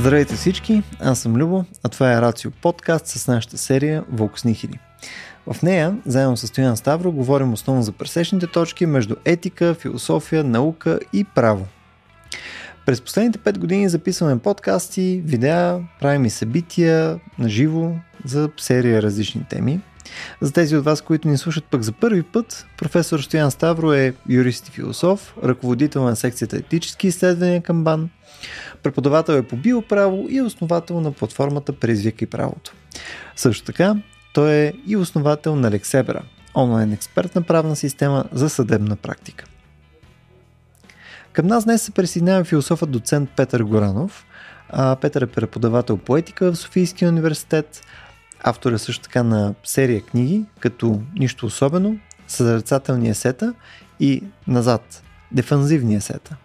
Здравейте всички, аз съм Любо, а това е Рацио подкаст с нашата серия Волкс Нихили. В нея, заедно с Стоян Ставро, говорим основно за пресечните точки между етика, философия, наука и право. През последните 5 години записваме подкасти, видеа, правим и събития на живо за серия различни теми. За тези от вас, които ни слушат пък за първи път, професор Стоян Ставро е юрист и философ, ръководител на секцията етически изследвания към БАН, преподавател е по биоправо и основател на платформата Преизвикай правото. Също така, той е и основател на Лексебера, онлайн експертна правна система за съдебна практика. Към нас днес се присъединява философът доцент Петър Горанов. А, Петър е преподавател по етика в Софийския университет, автор е също така на серия книги, като Нищо особено, Съзерцателния сета и Назад, Дефанзивния сета.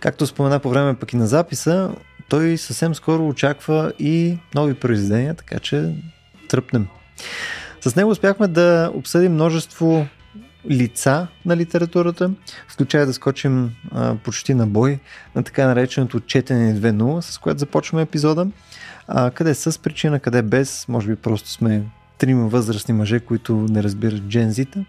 Както спомена по време пък и на записа, той съвсем скоро очаква и нови произведения, така че тръпнем. С него успяхме да обсъдим множество лица на литературата, включая да скочим а, почти на бой на така нареченото четене 2.0, с което започваме епизода. А, къде с причина, къде без, може би просто сме трима възрастни мъже, които не разбират джензите.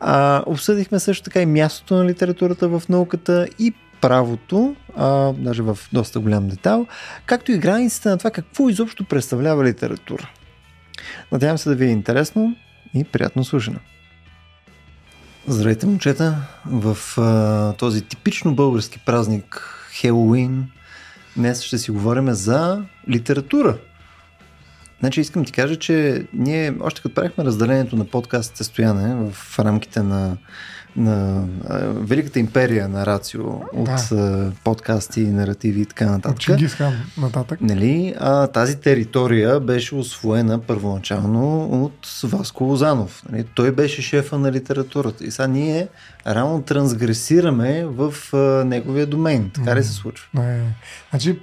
А, обсъдихме също така и мястото на литературата в науката и правото, а, даже в доста голям детал, както и границите на това какво изобщо представлява литература. Надявам се да ви е интересно и приятно слушане. Здравейте, момчета! В а, този типично български празник Хелоуин днес ще си говорим за литература. Значи искам ти кажа, че ние още като правихме разделението на подкастите Стояне в рамките на на а, великата империя на Рацио от да. подкасти, наративи и така нататък. Чингисхан нататък. Нали, а, тази територия беше освоена първоначално от Васко Лозанов. Нали, той беше шефа на литературата. И сега ние рано трансгресираме в а, неговия домен. Така ли се случва? Не. Значи,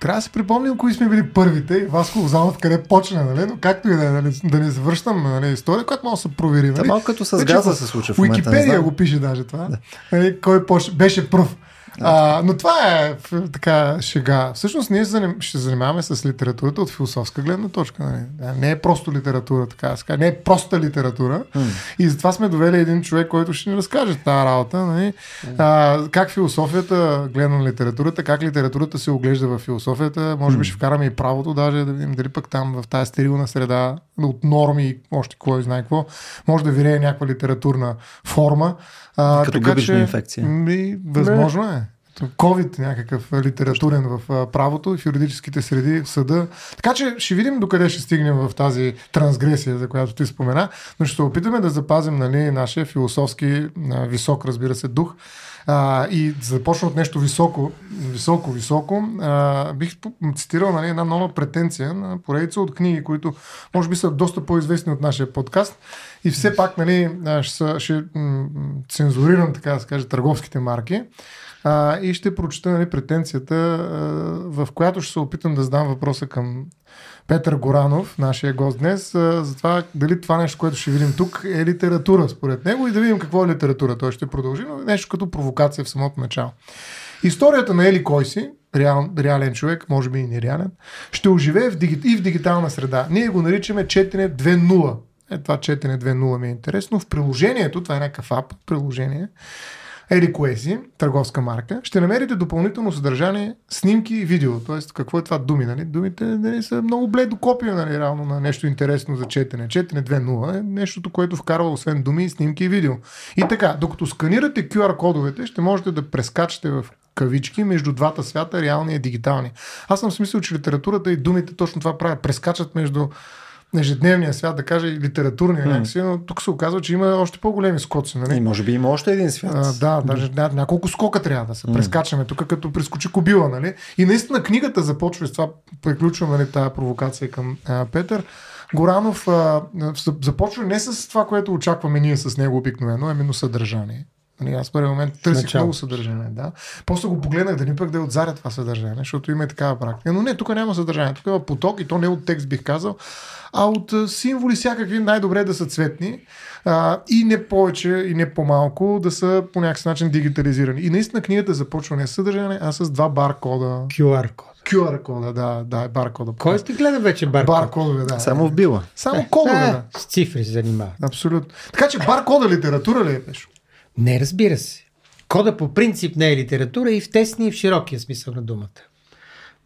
трябва да си припомним кои сме били първите. Васко Лозанов къде почна, нали? Но както и да е, нали, да не завършвам нали, история, която може да се провери. Нали? Малко като с газа се случва в момента. Уикипедия го пише даже това. Да. Нали, кой поч... беше пръв. А, но това е така шега. Всъщност ние ще занимаваме с литературата от философска гледна точка. Нали? Не е просто литература, така ска. Не е проста литература. Mm. И затова сме довели един човек, който ще ни разкаже тази работа. Нали? А, как философията гледа на литературата, как литературата се оглежда в философията. Може би ще вкараме и правото, даже да видим дали пък там в тази стерилна среда от норми, още кой знае какво, може да вирее някаква литературна форма. А, Като така, че, инфекция. Ми, възможно е. COVID някакъв литературен в правото и в юридическите среди в съда. Така че ще видим докъде ще стигнем в тази трансгресия, за която ти спомена, но ще опитаме да запазим нали, нашия философски висок, разбира се, дух. А, и започна от нещо високо, високо, високо, а, бих цитирал нали, една нова претенция на поредица от книги, които може би са доста по-известни от нашия подкаст. И все пак нали, ще, ще цензурирам, така да се каже, търговските марки. А, и ще прочета нали, претенцията, а, в която ще се опитам да задам въпроса към Петър Горанов, нашия гост днес, за това дали това нещо, което ще видим тук е литература според него и да видим какво е литература. Той ще продължи, но нещо като провокация в самото начало. Историята на Ели Койси, реал, реален човек, може би и нереален, ще оживее в диги... и в дигитална среда. Ние го наричаме четене 2.0. Е, това четене 2.0 ми е интересно. В приложението, това е някакъв ап, приложение, Еди Коези, търговска марка, ще намерите допълнително съдържание, снимки и видео. Тоест, какво е това думи? Нали? Думите нали, са много бледо копия нали, реално на нещо интересно за четене. Четене 2.0 е нещото, което вкарва освен думи, снимки и видео. И така, докато сканирате QR кодовете, ще можете да прескачате в кавички между двата свята, реалния и дигиталния. Аз съм смисъл, че литературата и думите точно това правят. Прескачат между ежедневния свят, да кажа, и литературния mm. някакси, но тук се оказва, че има още по-големи скоци. Нали? И може би има още един свят. А, да, даже ня- няколко скока трябва да се mm. прескачаме тук, като прескочи кобила. Нали? И наистина книгата започва с това, приключваме нали, тази провокация към а, Петър. Горанов а, започва не с това, което очакваме ние с него обикновено, а именно съдържание. Нали, аз в първи момент търсих Начало. много съдържание. Да. После го погледнах да ни пък да е от заря това съдържание, защото има и такава практика. Но не, тук няма съдържание. Тук има поток и то не от текст бих казал, а от символи всякакви най-добре да са цветни а, и не повече и не по-малко да са по някакъв начин дигитализирани. И наистина книгата започва не с съдържание, а с два баркода. QR код. QR кода, да, да, е баркода. Кой ти гледа вече баркод? Баркодове, да. Само в била. Само кодове, А, да. с цифри се занимава. Абсолютно. Така че баркода литература ли е, Пешо? Не, разбира се. Кода по принцип не е литература и в тесния и в широкия смисъл на думата.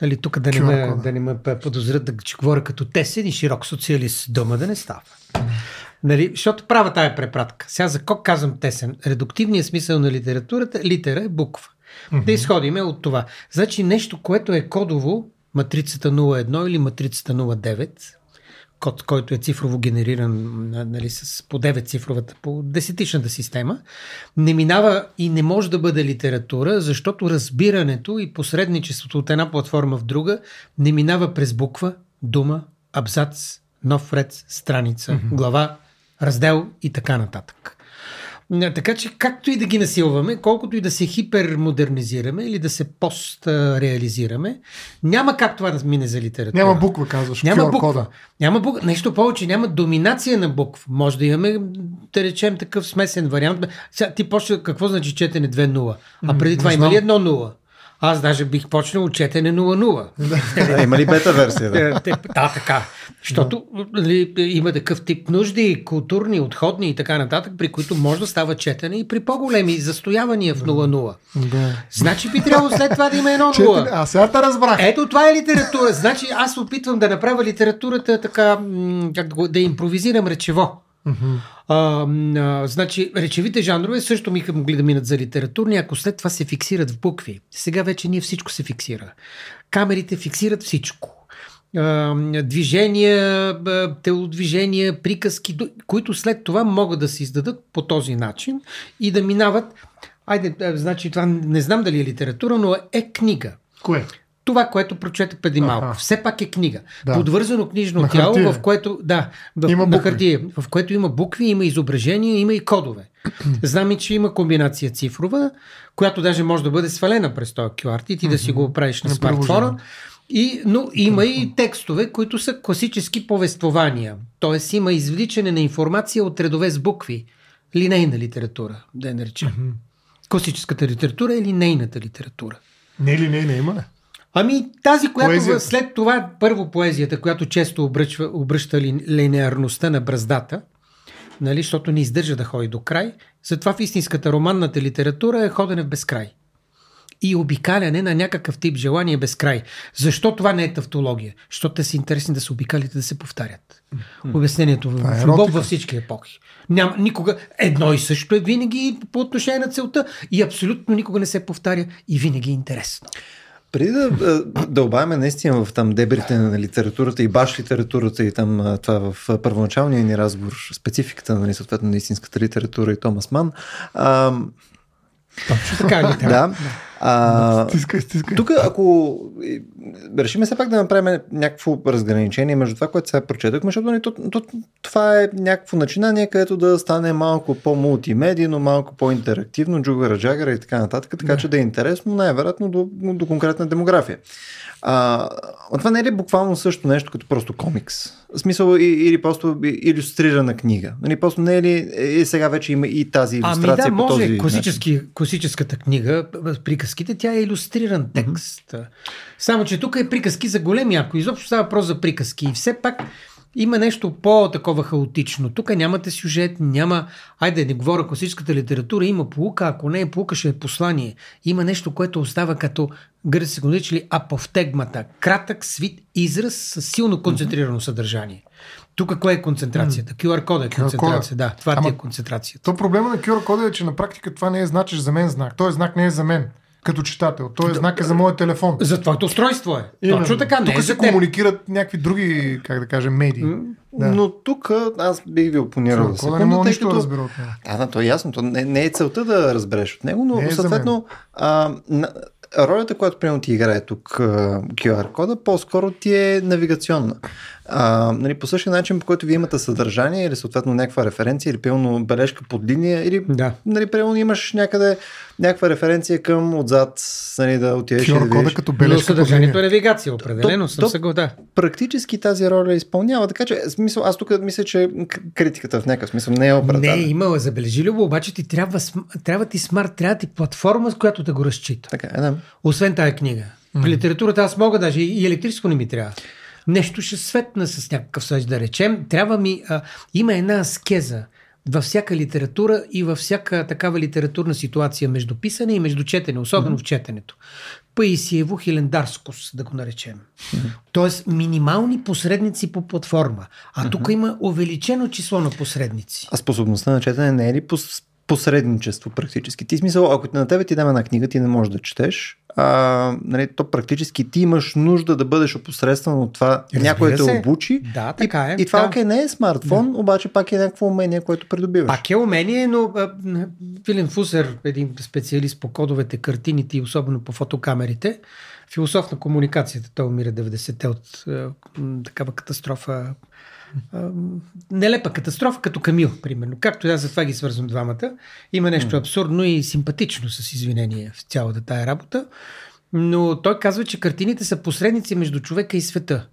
Нали, тук да не, ме, да не ме подозрят да че говоря като тесен и широк социалист. Дума да не става. Нали, защото права тая препратка. Сега за кой казвам тесен? Редуктивният смисъл на литературата, литера е буква. Да изходиме от това. Значи нещо, което е кодово, матрицата 01 или матрицата 09, код, който е цифрово генериран на- нали, с по 9 цифровата, по десетичната система, не минава и не може да бъде литература, защото разбирането и посредничеството от една платформа в друга не минава през буква, дума, абзац, нов ред, страница, глава, раздел и така нататък. Така че както и да ги насилваме, колкото и да се хипермодернизираме или да се постреализираме, няма как това да мине за литература. Няма буква, казваш, няма буква. Кода. Няма буква. Нещо повече, няма доминация на буква. Може да имаме, да речем, такъв смесен вариант. Сега ти почва, какво значи четене 2-0? А преди това има ли 1-0? Аз даже бих почнал четене 0-0. А, има ли бета версия? Да? Е, Да, така. Защото нали, има такъв тип нужди, културни, отходни и така нататък, при които може да става четене и при по-големи застоявания в 0-0. Да. Значи би трябвало след това да има едно Четири... 0. А сега те разбрах. Ето това е литература. Значи аз се опитвам да направя литературата така, как да, го, да импровизирам речево. А, м, а, значи, речевите жанрове също биха могли да минат за литературни, ако след това се фиксират в букви. Сега вече ние всичко се фиксира. Камерите фиксират всичко. А, движения, телодвижения, приказки, които след това могат да се издадат по този начин и да минават. Айде, а, значи това не знам дали е литература, но е книга. Кое? Това, което прочетах преди малко. Аха. Все пак е книга. Да. Подвързано книжно На тяло, хартия. в което, да, в, Има на букви. хартия, в което има букви, има изображения, има и кодове. Знам и, че има комбинация цифрова, която даже може да бъде свалена през този QR и ти да си го правиш на На смартфона. И, но има и текстове, които са класически повествования. Тоест има извличане на информация от редове с букви. Линейна литература, да я наречем. Класическата литература е линейната литература. Не ли, не, не има ли? Ами тази, която Поезията. в- след това, първо поезията, която често обръчва, обръща ли, линеарността на браздата, нали, защото не издържа да ходи до край, затова в истинската романната литература е ходене в безкрай. И обикаляне на някакъв тип желание без край. Защо това не е тавтология? Защото те са интересни да се обикалят и да се повтарят. Обяснението в, Това е в любов във всички епохи. Няма, никога едно и също е винаги по отношение на целта и абсолютно никога не се повтаря и винаги е интересно. Преди да дълбаваме наистина в там дебрите на литературата и баш литературата и там това в първоначалния ни разговор, спецификата нали, съответно на истинската литература и Томас Ман, а, Точно така ли? да, а, Стискай, стискай. тук ако решиме все пак да направим някакво разграничение между това, което сега прочетохме, защото нали, то, то, това е някакво начинание, където да стане малко по-мултимедийно, малко по-интерактивно, джугара, джагара и така нататък, така че да е интересно, най-вероятно до, до конкретна демография. А, това не е ли буквално също нещо като просто комикс? В смисъл или просто иллюстрирана книга? Нали, просто не е ли и сега вече има и тази Ами иллюстрация да, по може. този начин? Класически, класическата книга, приказките, тя е иллюстриран текст. Само, че тук е приказки за големи, ако изобщо става въпрос за приказки. И все пак има нещо по-такова хаотично. Тук нямате сюжет, няма... Айде, не говоря класическата литература, има полука, ако не е полука, ще е послание. Има нещо, което остава като гръци го наричали аповтегмата. Кратък, свит израз с силно концентрирано съдържание. Тук кое е концентрацията? QR кода е концентрация. Да, това ти Ама- е концентрацията. То проблема на QR кода е, че на практика това не е значиш за мен знак. Този знак не е за мен като читател. Този знак е за моят телефон. За твоето устройство е. Именно. Точно така, не Тук е се комуникират някакви други, как да кажем, медии. Да. Но тук аз бих ви опонирал за кода не секунда, мога тъй да като... него. Да, да, то е ясно. То не, не е целта да разбереш от него, но Не е съответно а, на, ролята, която примерно ти играе тук QR кода, по-скоро ти е навигационна. А, нали, по същия начин, по който вие имате съдържание или съответно някаква референция или пълно бележка под линия или Да. нали, примерно имаш някъде някаква референция към отзад, нали, да отидеш и да видиш. като Но бележка. под съдържанието е навигация, определено То- съм то- съгласен. Да. Практически тази роля изпълнява, така че смисъл, аз тук мисля, че критиката в някакъв смисъл не е оправдана. Не, имала забележливо, обаче ти трябва, трябва ти смарт, трябва ти платформа, с която да го разчита. Така е, да. Освен тая книга. При литературата аз мога даже и електрическо не ми трябва. Нещо ще светна с някакъв съж, да речем. Трябва ми... А, има една аскеза във всяка литература и във всяка такава литературна ситуация между писане и между четене, особено mm-hmm. в четенето. Паисиево хилендарскост, да го наречем. Mm-hmm. Тоест минимални посредници по платформа. А mm-hmm. тук има увеличено число на посредници. А способността на четене не е ли посредничество практически. Ти смисъл, ако на тебе ти дам една книга, ти не можеш да четеш, а, нали, то практически ти имаш нужда да бъдеш опосредстван от това Разбира някой те обучи. Да, така е. И, и това да. окей, не е смартфон, да. обаче пак е някакво умение, което придобиваш. Пак е умение, но Филин Фусер, един специалист по кодовете, картините и особено по фотокамерите, философ на комуникацията, той умира 90-те от е, такава катастрофа нелепа катастрофа, като Камил, примерно. Както аз затова ги свързвам двамата. Има нещо абсурдно и симпатично с извинение в цялата тая работа. Но той казва, че картините са посредници между човека и света.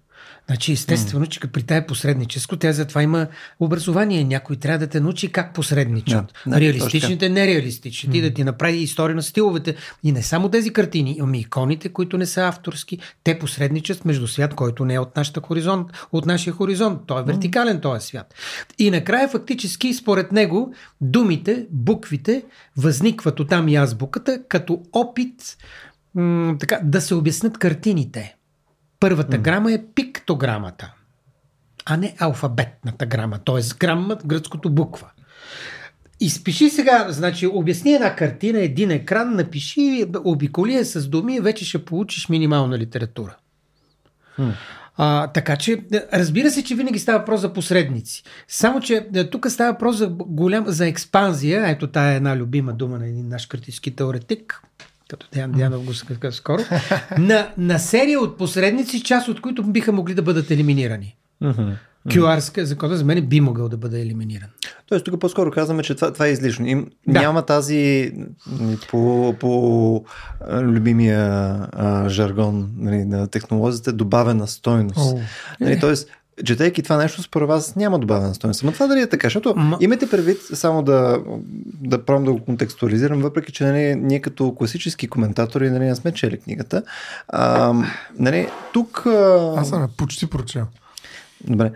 Значи, естествено, че при тая посредническо, тя затова има образование. Някой трябва да те научи как посредничат. Да, да, Реалистичните, нереалистичните. Mm. да ти направи история на стиловете. И не само тези картини, ами иконите, които не са авторски. Те посредничат между свят, който не е от, нашата хоризонт, от нашия хоризонт. Той е вертикален, mm. този свят. И накрая, фактически, според него, думите, буквите възникват от там и азбуката, като опит м- така, да се обяснат картините. Първата грама е пиктограмата, а не алфабетната грама, т.е. грама, гръцкото буква. Изпиши сега, значи обясни една картина, един екран, напиши, обиколи я с думи и вече ще получиш минимална литература. А, така че, разбира се, че винаги става въпрос за посредници. Само, че тук става въпрос за, голям, за експанзия. Ето тая е една любима дума на един наш критически теоретик, като Деян Дианов го сказа скоро, на, на серия от посредници, част от които биха могли да бъдат елиминирани. QR закона за мен би могъл да бъде елиминиран. Тоест, тук по-скоро казваме, че това, това е излишно. Им, да. Няма тази по, по любимия а, жаргон нали, на технологията добавена стойност. Нали, тоест, четейки това нещо, според вас няма добавена стоеност. Но това дали е така, защото Ма... имате предвид, само да, да пробвам да го контекстуализирам, въпреки че нали, ние като класически коментатори нали, не сме чели книгата. А, нали, тук... А... Аз съм почти прочел. Добре.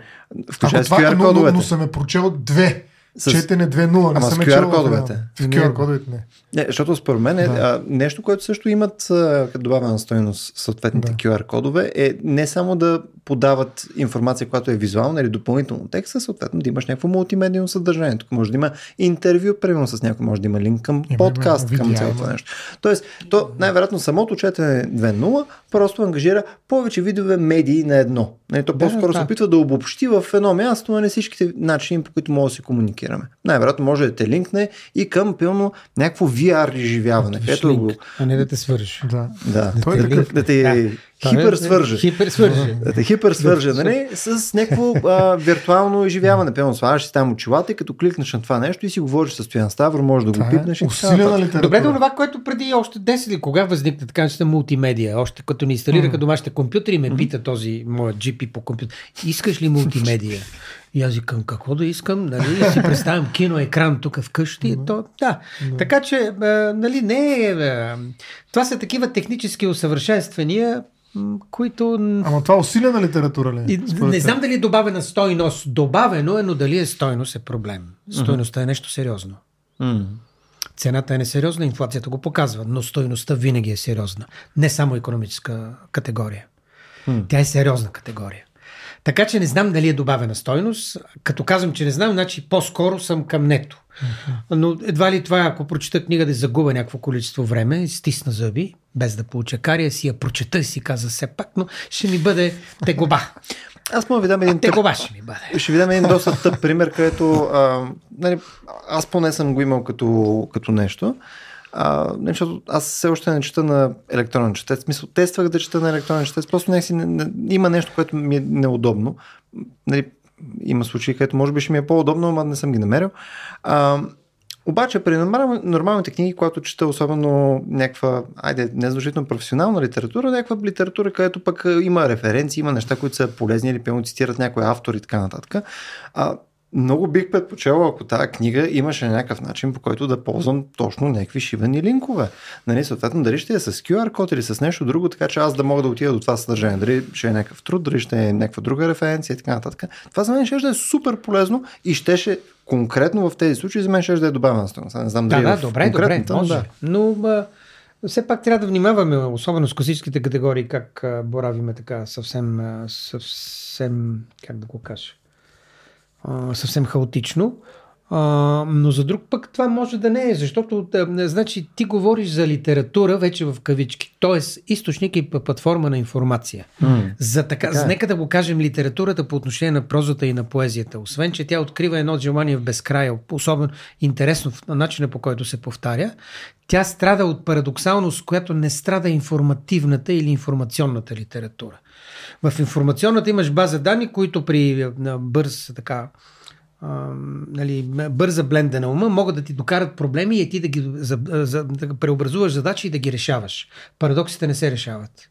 Включая с QR но, но, но съм е прочел две. С... Четене 2.0. Не Ама с QR кодовете. В QR кодовете не. не. Защото според мен е, да. а, нещо, което също имат а, като добавена стоеност съответните да. QR кодове е не само да подават информация, която е визуална или допълнително текста, съответно да имаш някакво мултимедийно съдържание. Тук може да има интервю, примерно с някой, може да има линк към има, подкаст, има, към цялото нещо. Тоест, то най-вероятно самото четене 2.0 просто ангажира повече видове медии на едно. Не, нали, то по-скоро да, се опитва да обобщи в едно място, на не всичките начини, по които може да се комуникираме. Най-вероятно може да те линкне и към пилно някакво VR изживяване. Ето го. А не да те свържеш. Да. да. Той да, да, да те хипер свърже. Хипер свърже. Да те хипер свърже, нали? С някакво а, виртуално изживяване. Пълно слагаш си там очилата и като кликнеш на това нещо и си говориш с Стоян Ставро, може да го е пипнеш. Усилена Добре, до това, което преди още 10 или кога възникна така че мултимедия, още като ни инсталираха домашните компютри, ме пита този моят GP по компютър. Искаш ли мултимедия? И аз викам, какво да искам, нали? И си представям киноекран тук вкъщи. Mm-hmm. То, да. Mm-hmm. Така че, а, нали, не е... Това са такива технически усъвършенствания, които... Ама това усилена литература ли? И, не знам дали е добавена стойност. Добавено е, но дали е стойност е проблем. Стойността mm-hmm. е нещо сериозно. Mm-hmm. Цената е несериозна, инфлацията го показва, но стойността винаги е сериозна. Не само економическа категория. Тя е сериозна категория. Така че не знам дали е добавена стойност. Като казвам, че не знам, значи по-скоро съм към нето. Но едва ли това, ако прочита книга да загуба някакво количество време, стисна зъби, без да получа кария, си я прочета и си каза все пак, но ще ми бъде тегоба. Аз мога ви дам един тъп, ще ми бъде. Ще ви дам един доста тъп пример, където а, нали, аз поне съм го имал като, като нещо. А, защото аз все още не чета на електронен четец. Смисъл, тествах да чета на електронен четец. Просто някакси не, не, има нещо, което ми е неудобно. Нали, има случаи, където може би ще ми е по-удобно, но не съм ги намерил. А, обаче при нормалните книги, когато чета особено някаква, айде, незадължително професионална литература, някаква литература, където пък има референции, има неща, които са полезни или пълно цитират някой автор и така нататък. А, много бих предпочел, ако тази книга имаше някакъв начин, по който да ползвам точно някакви шивани линкове. Нали, съответно, дали ще е с QR код или с нещо друго, така че аз да мога да отида до това съдържание. Дали ще е някакъв труд, дали ще е някаква друга референция и така нататък. Това за мен ще да е супер полезно и щеше конкретно в тези случаи за мен ще да е добавена стойност. Не знам Да, дали да, в добре, добре, но може. Да. Но а, все пак трябва да внимаваме, особено с класическите категории, как а, боравиме така съвсем, а, съвсем, как да го кажа, съвсем хаотично. А, но за друг пък това може да не е, защото да, значи, ти говориш за литература вече в кавички, т.е. източник и платформа на информация. М. За така, Така е. нека да го кажем литературата по отношение на прозата и на поезията. Освен, че тя открива едно желание в безкрая, особено интересно в начина по който се повтаря, тя страда от парадоксалност, която не страда информативната или информационната литература. В информационната имаш база данни, които при а, бърз така нали, бърза бленда на ума могат да ти докарат проблеми и ти да ги за, за, да преобразуваш задачи и да ги решаваш. Парадоксите не се решават.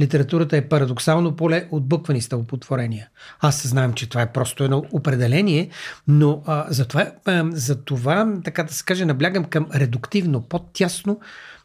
Литературата е парадоксално поле от буквени стълпотворения. Аз знаем, че това е просто едно определение, но а, затова, а, за това, така да се каже, наблягам към редуктивно, по-тясно,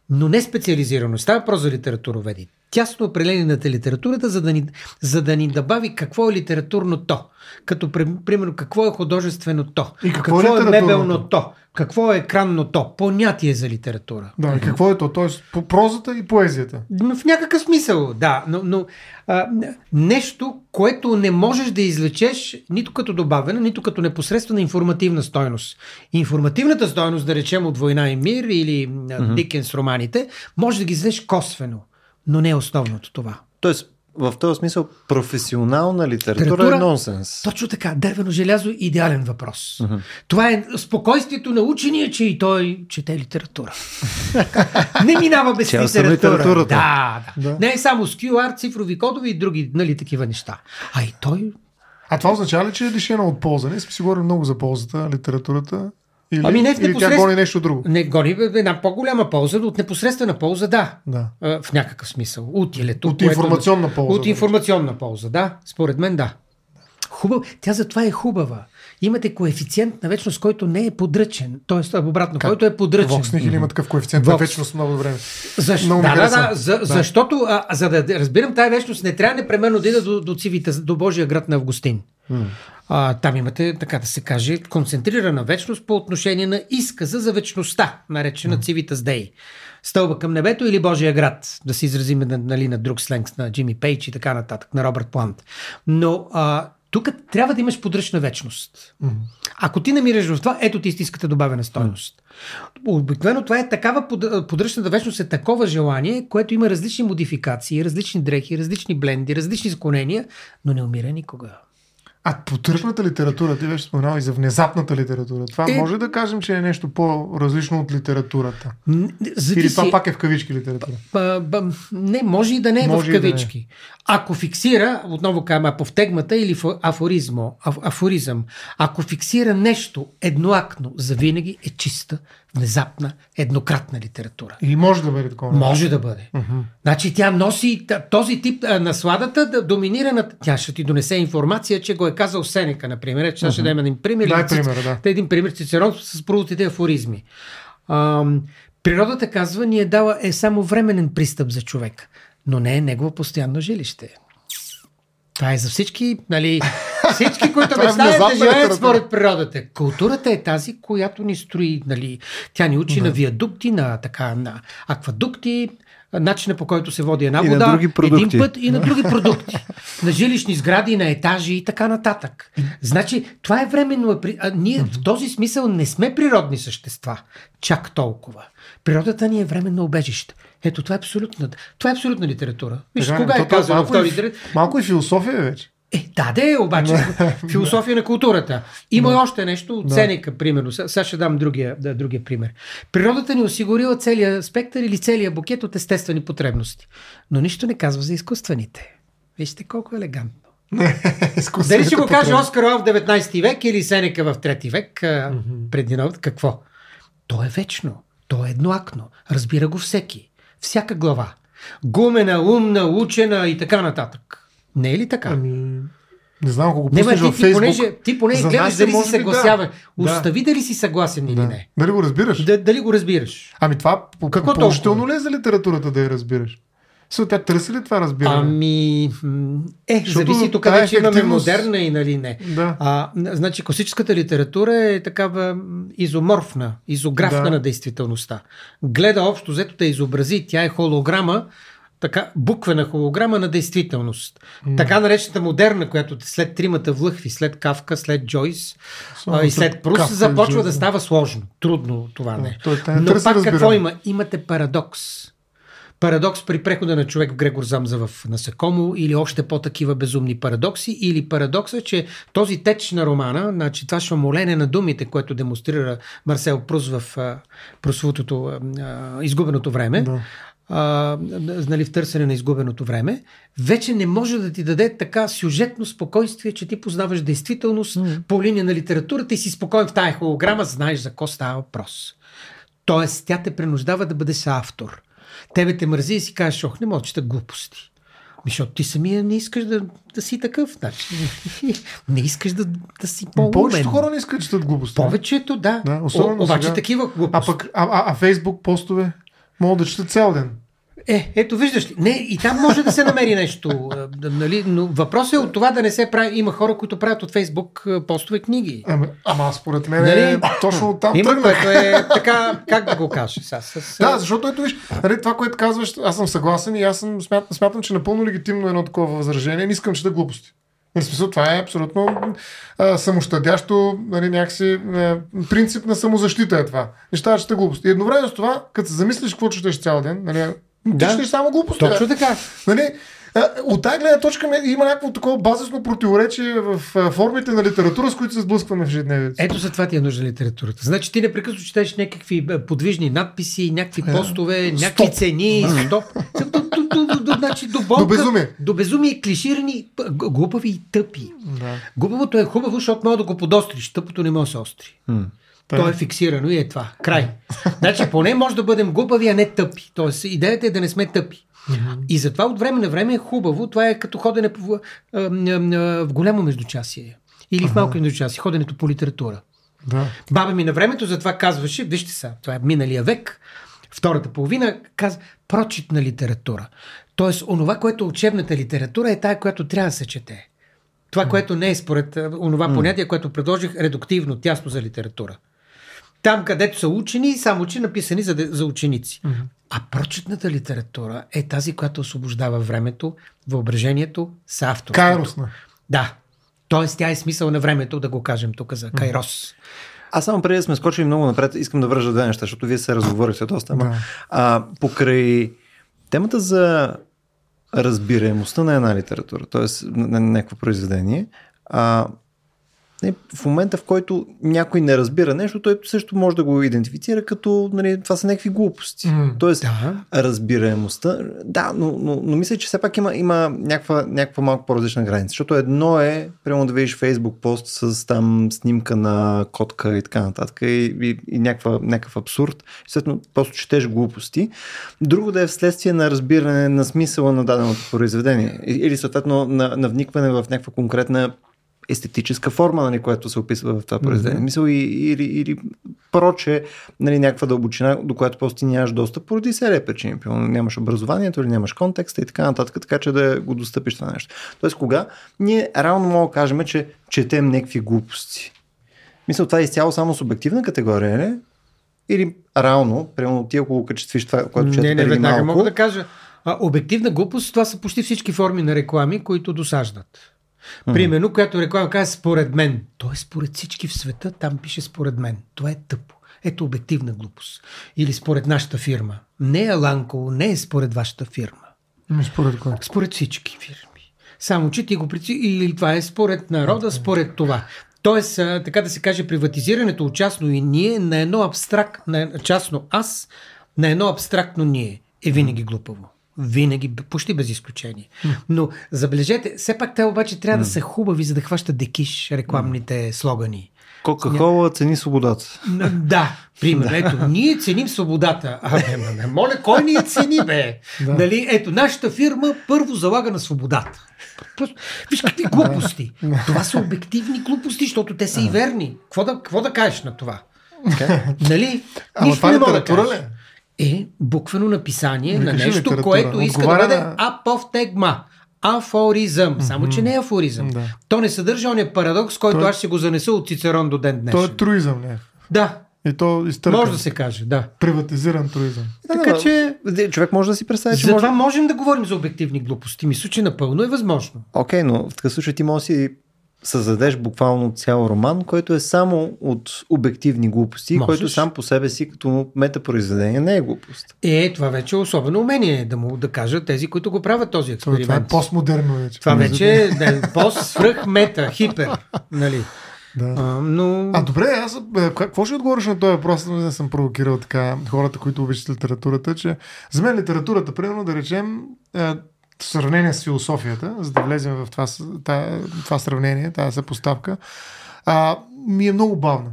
но не специализирано. Става въпрос за литературоведи. Тясно определение на литературата, за да, ни, за да ни добави какво е литературното. Като, пр- примерно, какво е художественото, И какво е какво е литературното? мебелното, какво е екранното, понятие за литература. Да, и какво е то? По прозата и поезията. Но в някакъв смисъл, да. Но, но а, нещо, което не можеш да излечеш нито като добавена, нито като непосредствена информативна стойност. Информативната стойност, да речем от Война и мир или mm-hmm. Дикенс романите, може да ги извлечеш косвено, но не е основното това. Тоест, в този смисъл, професионална литература, Литература? е нонсенс. Точно така, дървено желязо идеален въпрос. Uh-huh. Това е спокойствието на учения, че и той чете литература. не минава без литература. литературата. Да, да, Да. Не е само с QR, цифрови кодове и други нали, такива неща. А и той... А това означава ли, че е лишена от полза? Ние сме си говорили много за ползата на литературата. Или, Ами не в или тя гони нещо друго. Не гони една по-голяма полза, но от непосредствена полза, да. Да. А, В някакъв смисъл. От телето. От информационна полза. От информационна полза, да. Според мен, да. Хубав. Тя затова е хубава. Имате коефициент на вечност, който не е подръчен. Тоест, обратно, Как? който е подръчен. Вокс Нихил има такъв коефициент на Вокс. вечност много време. Защо? Много Да, да, да, за, Да. Защото, а, за да разбирам тази вечност, не трябва непременно да ида до, до цивите, до Божия град на Августин. А, там имате, така да се каже, концентрирана вечност по отношение на изказа за вечността, наречена Цивитас Дей. Стълба към небето или Божия град, да се изразим на- нали, на друг сленг на Джимми Пейдж и така нататък, на Робърт Плант. Но а, тук трябва да имаш подръчна вечност. Ако ти намираш в това, ето ти истинската добавена стойност. Обикновено това е такава под- подръчната вечност е такова желание, което има различни модификации, различни дрехи, различни бленди, различни склонения, но не умира никога. А потръчната литература, ти беше споменал и за внезапната литература. Това Е- може да кажем, че е нещо по-различно от литературата. Н- Или Зависи... това пак е в кавички литература. Ба, ба, не, може и да не е Може в и да не. кавички. Ако фиксира, отново казвам, аповтегмата или фо- афоризмо, аф, афоризъм, ако фиксира нещо едноакно, завинаги е чиста, внезапна, еднократна литература. И може да бъде такова. Може да бъде. Значи тя носи този тип а, насладата да доминира на... Тя ще ти донесе информация, че го е казал Сенека, например. Ето, Сега ще дадем един пример. Дай Ци- примера, да. Един пример Цицерон с продуктите афоризми. Ам, природата казва, ни е дала е само временен пристъп за човек, но не е негово постоянно жилище. Това е за всички, нали, всички, които е мечтаят да внезапна живеят според природата. Културата е тази, която ни строи, нали, тя ни учи на виадукти, на, така, на аквадукти, начина по който се води една И на вода, един път и на други продукти. на жилищни сгради, на етажи и така нататък. Значи, това е временно. е А ние в този смисъл не сме природни същества. Чак толкова. Природата ни е временно обежище. Ето, това е абсолютна, това е абсолютна литература. Виж, Така, кога е то казано малко, този и, малко и философия е вече. е, да, да е, обаче философия на културата. Има и още нещо от Сенека, примерно. Сега ще дам другия, да, другия пример. Природата ни осигурила целият спектър или целият букет от естествени потребности. Но нищо не казва за изкуствените. Вижте колко елегантно. Дали ще го каже Оскар в 19 век или Сенека в 3 век, преди новата, какво? То е вечно, то е едноакно, разбира го всеки, всяка глава. Гумена, умна, учена и така нататък. Не е ли така? Ами, Не знам, ако го пуснеш ти, във Фейсбук. понеже, ти поне за гледаш нас дали си съгласява. да. Остави дали си съгласен или Да. не. Дали го разбираш? Да, дали го разбираш? Ами това Какво положително ли е за литературата да я разбираш? Също тя търси ли това разбиране? Ами, е, Защото зависи тук вече имаме модерна и нали не. Да. А, значи класическата литература е такава изоморфна, изографна Да. на действителността. Гледа общо взето да изобрази, тя е холограма, така, буквена холограма на действителност. Така наречената модерна, която след тримата влъхви, след Кавка, след Джойс Само а, и след Прус Кафка и започва да става сложно. Трудно това не. Той тя не Но пак какво разбиране. има? Имате парадокс. Парадокс при прехода на човек в Грегор Замза в Насекомо или още по-такива безумни парадокси или парадокса, че този теч на романа, значи това шамолене на думите, което демонстрира Марсел Прус в а, прослутото а, изгубеното време, Да. а, нали, в търсене на изгубеното време, вече не може да ти даде така сюжетно спокойствие, че ти познаваш действителност mm. по линия на литературата и си спокоен в тая холограма, знаеш за какво става въпрос. Тоест, тя те принуждава да бъдеш автор. Тебе те мързи и си кажеш, ох, не мога да чета глупости. Защото ти самия не искаш да, да си такъв. Значи, не искаш да, да си по-умен. Повечето хора не искат да четат глупости. Повечето, да. Да, особено О, обаче сега. такива А глупости. пък, а, а, а Фейсбук постове могат да четат цял ден. Е, ето виждаш ли. Не, и там може да се намери нещо. да, Нали, но въпросът е от това да не се прави. Има хора, които правят от Фейсбук а, постове книги. Ама, ама според мен Нали? е точно оттам Има, тръгнах. е така, как да го кажа сега. С, Да, защото ето виж, нали, това, което казваш, аз съм съгласен и аз съм, смятам, смятам, че напълно легитимно е едно такова възражение. Не искам, че да глупости. В смисъл, това е абсолютно а, самощадящо, нали, някакси а, принцип на самозащита е това. Неща, че глупости. И едновременно с това, като се замислиш какво четеш цял ден, нали, ти Да. четеш само глупости. Точно така. Нали, от тази гледна точка има някакво такова базисно противоречие в формите на литература, с които се сблъскваме в ежедневието. Ето за това ти е нужда литературата. Значи ти непрекъснато четеш някакви е, подвижни надписи, някакви постове, някакви Стоп. цени, стоп. До, до, до, до, до, значи, до, болка, До безумие. До безумие, клиширани, глупави и тъпи. Да. Глупавото е хубаво, защото може да го подостриш. Тъпото не може да се остри. То е фиксирано и е това. Край. Значи поне може да бъдем глупави, а не тъпи. Тоест идеята е да не сме тъпи. И затова от време на време е хубаво. Това е като ходене по, а, а, а, в голямо междучасие. Или в малко междучасие. Ходенето по литература. Да. Баба ми на времето затова казваше, вижте са, това е миналия век, втората половина, казва прочит на литература. Тоест, онова, което е учебната литература е тая, която трябва да се чете. Това, което не е според онова понятие, което предложих, редуктивно, тясно за литература. Там, където са учени, само че написани за, за ученици. А прочетната литература е тази, която освобождава времето, въображението, с авторството. Кайросна. Да. Тоест, тя е смисъл на времето, да го кажем тук за Кайрос. Аз само преди да сме скочили много напред, искам да вържа две неща, защото вие се разговорихте доста. Ама, Да. а, покрай темата за разбираемостта на една литература, т.е. на, на някакво произведение, а, в момента, в който някой не разбира нещо, той също може да го идентифицира като нали, това са някакви глупости. М, Тоест, Да. разбираемостта, да, но, но, но мисля, че все пак има, има някаква, някаква малко по-различна граница. Защото едно е, примерно да видиш Facebook пост с там снимка на котка и така нататък и, и, и някаква, някакъв абсурд. Съответно, просто четеш глупости. Друго да е вследствие на разбиране на смисъла на даденото произведение. Или съответно на, на вникване в някаква конкретна естетическа форма, нали, която се описва в това произведение. Mm-hmm. Мисъл и, или, или проче, нали, някаква дълбочина, до която просто ти нямаш достъп поради серия причини. Нямаш образованието или нямаш контекста и така нататък, така че да го достъпиш това нещо. Тоест, кога ние реално мога да кажем, че четем някакви глупости. Мисля, това е изцяло само субективна категория, не? Или реално, примерно ти ако го качествиш това, което чете Не, не, веднага малко, мога да кажа. А, обективна глупост, това са почти всички форми на реклами, които досаждат. Примерно, която реклама казва според мен. То е според всички в света, там пише според мен. Това е тъпо. Ето обективна глупост. Или според нашата фирма. Не е Ланко, не е според вашата фирма. Ами, Според кой? Според всички фирми. Само, че ти го преци... Или това е според народа, според това. Тоест, така да се каже, приватизирането от частно и ние на едно абстракт, на частно аз, на едно абстрактно ние е винаги глупаво. Винаги, почти без изключение. Но забележете, все пак те обаче трябва да са хубави, за да хващат декиш рекламните слогани. Кока-кола цени свободата. Да, примерно. Ето, ние ценим свободата. Абе, ма, не, моля, кой ни я цени, бе? Да. Нали, ето, нашата фирма първо залага на свободата. Просто, Виж какви глупости. Това са обективни глупости, защото те са и верни. Какво да, какво да кажеш на това? Нали? Ама това не мога да кажеш. ли? Е, буквено написание Не на нещо, литература. което иска Отговаря да бъде на- аповтегма. Афоризъм. Само, че не е афоризъм. Да. То не съдържа ония парадокс, който Той- аз ще го занеса от Цицерон до ден днешен. То е труизъм, не? Да, И то изтъркан. може да се каже, да. Приватизиран труизъм. Така че, Човек може да си представи, че затова може... можем да говорим за обективни глупости. Мисля, че напълно е възможно. Окей, но в такъв случай ти може да си създадеш буквално цял роман, който е само от обективни глупости, Можеш. който сам по себе си като метапроизведение не е глупост. Е, това вече е особено умение да му да кажат тези, които го правят този Това, това е експеримент. постмодерно вече. Това вече е да, пост, свръх, мета, хипер. Нали? Да. А, но... А добре, аз е, какво ще отговориш на този въпрос? Не съм провокирал така хората, които обичат литературата, че за мен литературата, примерно да речем, е, в сравнение с философията, за да влезем в това, това сравнение, тази съпоставка, а, ми е много бавна.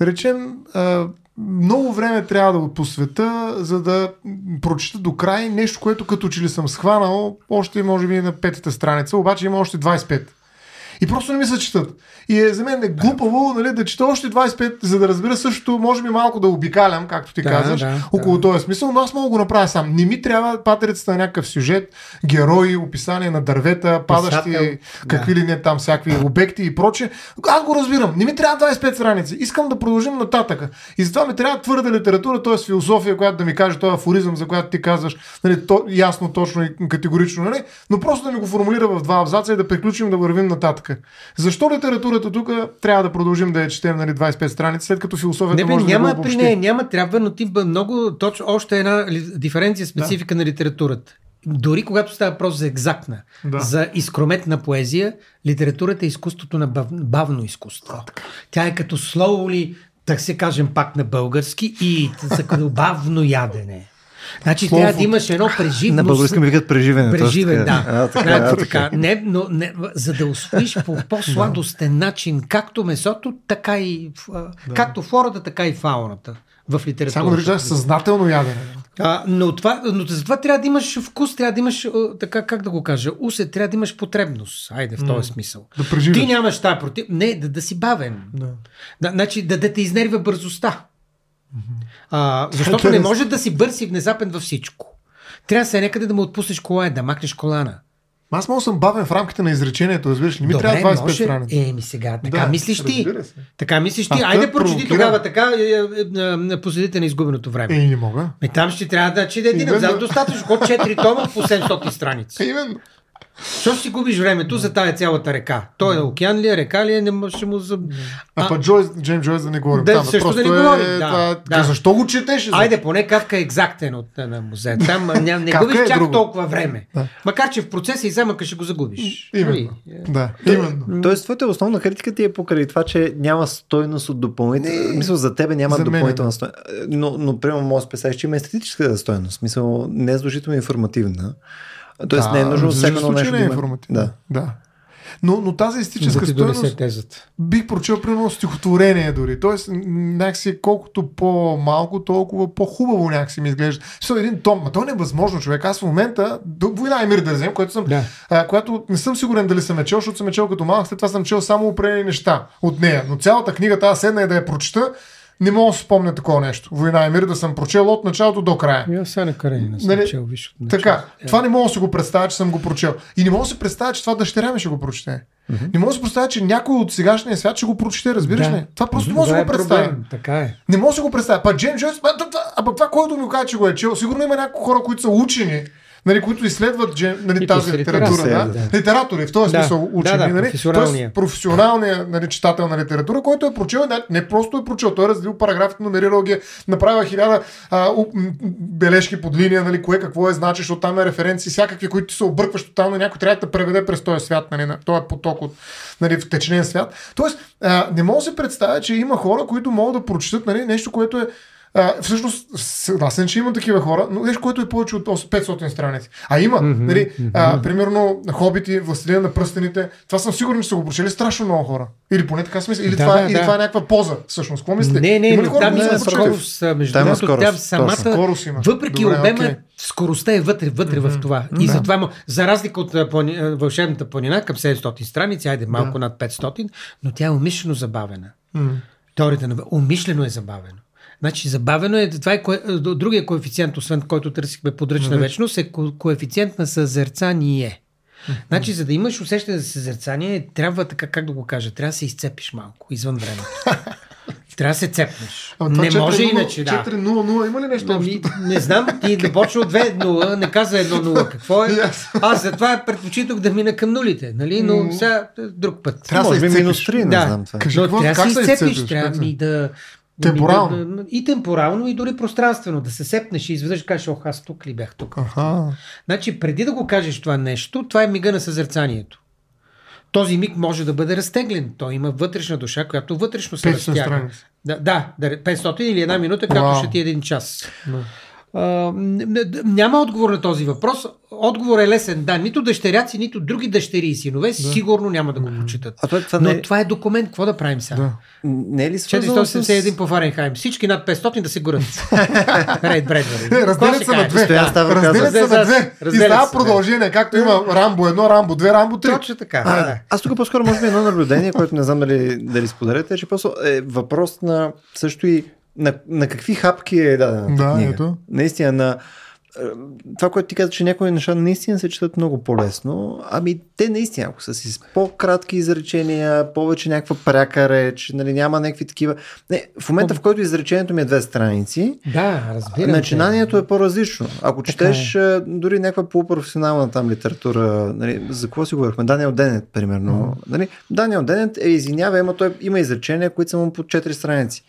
Речем, а, много време трябва да го посвета, за да прочита до край нещо, което като че ли съм схванал още може би на петата страница, обаче има още 25. И просто не ми се четат. И е, за мен е глупаво нали, да чета още 25, за да разбера същото, може би малко да обикалям, както ти Да, казваш, да, около да. този смисъл, но аз мога да го направя сам. Не ми трябва патерицата на някакъв сюжет, герои, описание на дървета, падащи, Писател, какви ли не там, всякакви обекти и прочее. Аз го разбирам. Не ми трябва 25 страници. Искам да продължим нататъка. И затова ми трябва твърда литература, т.е. философия, която да ми каже този афоризъм, за която ти казваш, нали, то, ясно, точно и категорично, нали? но просто да ми го формулира в два абзаца и да приключим да вървим нататък. Защо литературата тук трябва да продължим да я четем нали, 25 страници, след като философията Не, бе, може да няма го при нея, няма, трябва, но ти много точно, още една диференция, специфика на литературата. Дори когато става въпрос за екзактна, Да. за изкрометна поезия, литературата е изкуството на бав, бавно изкуство. Тя е като slowly, так се кажем пак на български, и за бавно ядене. Значи Слово. трябва да имаш едно преживно... На български ми викат Преживен, така. да. А, така, Значи а, така. Не, но не, за да усвоиш по по-сладостен начин както месото, така и а, както флората, така и фауната в литературата. Само да речеш съзнателно ядене. А, но, това, но за това трябва да имаш вкус, трябва да имаш, така как да го кажа, усе, трябва да имаш потребност. Айде, в този смисъл. Да преживеш. Ти нямаш тази против... Не, да, да си бавен. Да. Да, значи да, да те изнервя бързостта. А, защото е не може да си бърз и внезапен във всичко. Трябва да се някъде да му отпуснеш кола, да махнеш колана. Аз мога съм бавен в рамките на изречението, разбираш ли? Ми Добре, трябва 25 може... страници. Е, ми сега, така Да, мислиш ти. Така мислиш ти. А, Айде прочети тогава така е, е, е, е, посредите на изгубеното време. Е, не мога. Е, там ще трябва да че да един абзац достатъчно, от 4 тома по 700 страници. Е, именно. Защо ще си губиш времето за тая цялата река? Той е океан ли е, река ли е, не може ще му... За... А, а пък Джойс, Джеймс Джойс да не говорим. Да, там, също да не е, говорим, да, това, да. Защо го четеш? Айде, поне Кавка е екзактен от на музея. Там не Кавка губиш е чак друго. толкова време. Да. Макар, че в процеса и замъка ще го загубиш. Именно. Нали? Да, именно. Тоест, твоята основна критика ти е покрай това, че няма стойност от допълнителна. Мисъл, за тебе няма за допълнителна не. стойност. Но, но примерно, може да че има естетическа стойност. Мисъл, не е задължително информативна. Тоест, не е нужно всяко едно нещо не да е информативно. Да. да. Но, но тази естетическа да стойност тезата. бих прочел примерно стихотворение дори. Тоест, някакси колкото по-малко, толкова по-хубаво някакси ми изглежда. Защото един том, ма то не е възможно, човек. Аз в момента, до Война и мир да взем, което съм, Да. а, която не съм сигурен дали съм е чел, защото съм е чел като малък, след това съм чел само определени неща от нея. Но цялата книга тази седна и да я прочета, не мога да спомня такова нещо. Война и мир да съм прочел от началото до края. Я сега на Каренина съм Нали, чел, виж от Така, начало. това не мога да си го представя, че съм го прочел. И не мога да си представя, че това дъщеря ми ще го прочете. Не мога да си представя, че някой от сегашния свят ще го прочете, разбираш Да. ли? Това просто не мога да си е го представя. проблем, Така е. Не мога да си го представя. Па Джеймс Джойс, а, това- а пък това, който ми го каза, че го е чел, сигурно има някои хора, които са учени, нали, които изследват Джейм, нали, И тази литература. Да? да. Литератори, в този Да, смисъл учени. да, да, нали? професионалния. Тоест, професионалният нали, читател на литература, който е прочел, не, не просто е прочел, той е разделил параграфите, номерирал ги, е, направил хиляда а, у, м, бележки под линия, нали, кое какво е значи, защото там е референции, всякакви, които се объркваш тотално, някой трябва да преведе през този свят, нали, на този поток от нали, втечнен свят. Тоест, а, не мога да се представя, че има хора, които могат да прочитат нали, нещо, което е А, всъщност, съгласен, че има такива хора, но виж, което е повече от 500 страници. А има, mm-hmm, нали, mm-hmm. А, примерно, Хобити, Властелина на пръстените, това съм сигурен, че са го прочели страшно много хора. Или поне така смисъл. Или, да, това, да, или да. това е някаква поза, всъщност. Какво мислите? Не, не, има ли хора, там има скорост. Между самата, скорост има. въпреки Добре, обема, okay. скоростта е вътре, вътре mm-hmm. в това. И да. затова, за разлика от плани, вълшебната планина към 700 страници, айде малко да. над 500, но тя е умишлено забавена. Mm. Теорията на умишлено е забавено. Значи забавено е, това е кое, другия коефициент, освен който търсихме подръчна вечност, е ко, коефициент на съзерцание. Значи, за да имаш усещане за съзерцание, трябва така, как да го кажа, трябва да се изцепиш малко, извън времето. Трябва да се цепнеш. А, не 4, може 0, иначе, да. 4-0-0 има ли нещо ами, Не знам, ти да почва от 2-0, не каза 1-0. Какво е? Yes. Аз затова предпочитах да мина към нулите, нали? но mm. сега друг път. Трябва да се минус 3, не да. знам това. Кажи, но трябва да се изцепиш, трябва ми да Темпорално. Да, и темпорално, и дори пространствено. Да се сепнеш и изведнъж кажеш, ох, аз тук ли бях тук. Аха. Значи, преди да го кажеш това нещо, това е мига на съзерцанието. Този миг може да бъде разтеглен. Той има вътрешна душа, която вътрешно се разтяга. Да, да, 500 или една минута, както ще ти е един час. Да няма отговор на този въпрос. Отговор е лесен. Да, нито дъщеряци, нито други дъщери и синове да. сигурно няма да го прочитат. А това, това Но не... това е документ. Какво да правим сега? Да. Не е ли 471 с... по Фаренхайм. Всички над 500 да се горят. Рейд Бредвари. Разделят се на две. Разделят се на две. И става продължение, както има Рамбо 1, Рамбо 2, Рамбо 3. Точно така. А, аз тук по-скоро може би едно наблюдение, което не знам дали, дали споделяте, е, че просто е въпрос на също и на, на какви хапки е дадена да, книга. Ето. Наистина на това, което ти каза, че някои неща наистина се четат много по-лесно, ами те наистина, ако са си с по-кратки изречения, повече някаква пряка реч, нали, няма някакви такива. Не, в момента, в който изречението ми е две страници, да, разбирам начинанието е по-различно. Ако четеш е. дори някаква полупрофесионална там литература, нали, за какво си говорихме? Даниел Денет, примерно. Mm. Нали, Даниел Денет е извинява, има, той има изречения, които са му по 4 страници.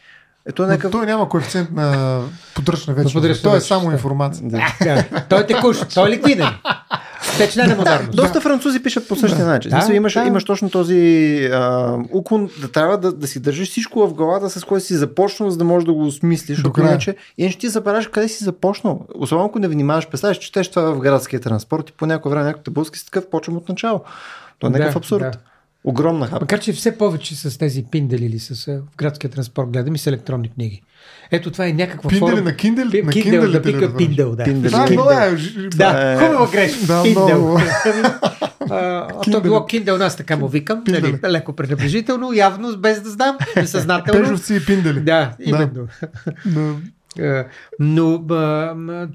Ето някакъв... той няма коефициент на подръчна вечност. Той е само информация. Да. да. той е текущ, той е ликвиден. Течна на модерност. Доста французи пишат по същия да. начин. Да, имаш, да. имаш точно този а, уклон да трябва да, да си държиш всичко в главата, с което си започнал, за да можеш да го осмислиш. Иначе, иначе ти забравяш къде си започнал. Особено ако не внимаваш, представяш, четеш това в градския транспорт и по някое време някой те си такъв, почвам от начало. То е някакъв да, абсурд. Да. Огромна хапка. Макар, че все повече с тези пиндели или с в градския транспорт гледам и с електронни книги. Ето това е някаква пиндели форма. на Kindle? Пи, на Kindle, Kindle да пика да Пиндел, да. Пиндел. Да, много е. Да, хубава грешка. Да, Kindle. То било Kindle, аз така му викам, нали, леко пренебрежително, явно без да знам, несъзнателно. Пежовци и пиндели. Да, именно. Да. Е, но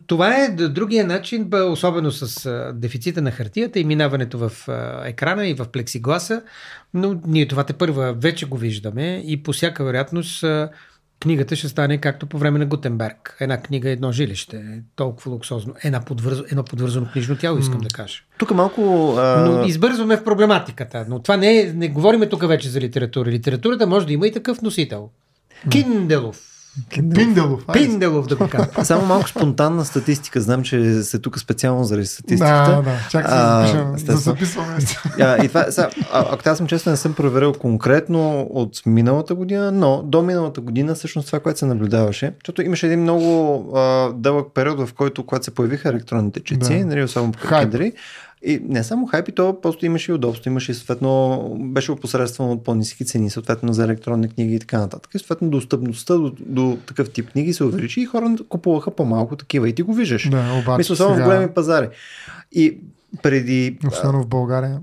това е другия начин, особено с дефицита на хартията и минаването в екрана и в плексигласа, но ние това те първа вече го виждаме и по всяка вероятност книгата ще стане както по време на Гутенберг. Една книга, едно жилище. Толкова луксозно. Една подвърз... Едно подвързано книжно тяло, искам да кажа. Тук малко... А... Но избързваме в проблематиката. Но това не е... Не говориме тук вече за литература. Литературата може да има и такъв носител. Кинделов. Пинделов. Пинделов да го кажа. Само малко спонтанна статистика. Знам, че се тук специално заради статистиката. Да, да. Чакай да запишем. Да записваме. А, и това, сега, а, ако аз съм честен, не съм проверил конкретно от миналата година, но до миналата година всъщност това, което се наблюдаваше, защото имаше един много а, дълъг период, в който, когато се появиха електронните четци, да. нали, особено по Kindle, и не само хайп, и то просто имаше и удобство, имаше и съответно, беше опосредствено от по-низки цени, съответно за електронни книги и така нататък. И съответно достъпността до, до такъв тип книги се увеличи и хората купуваха по-малко такива и ти го виждаш. Да, обаче Мисля, само сега... в големи пазари. И преди... Особено в България.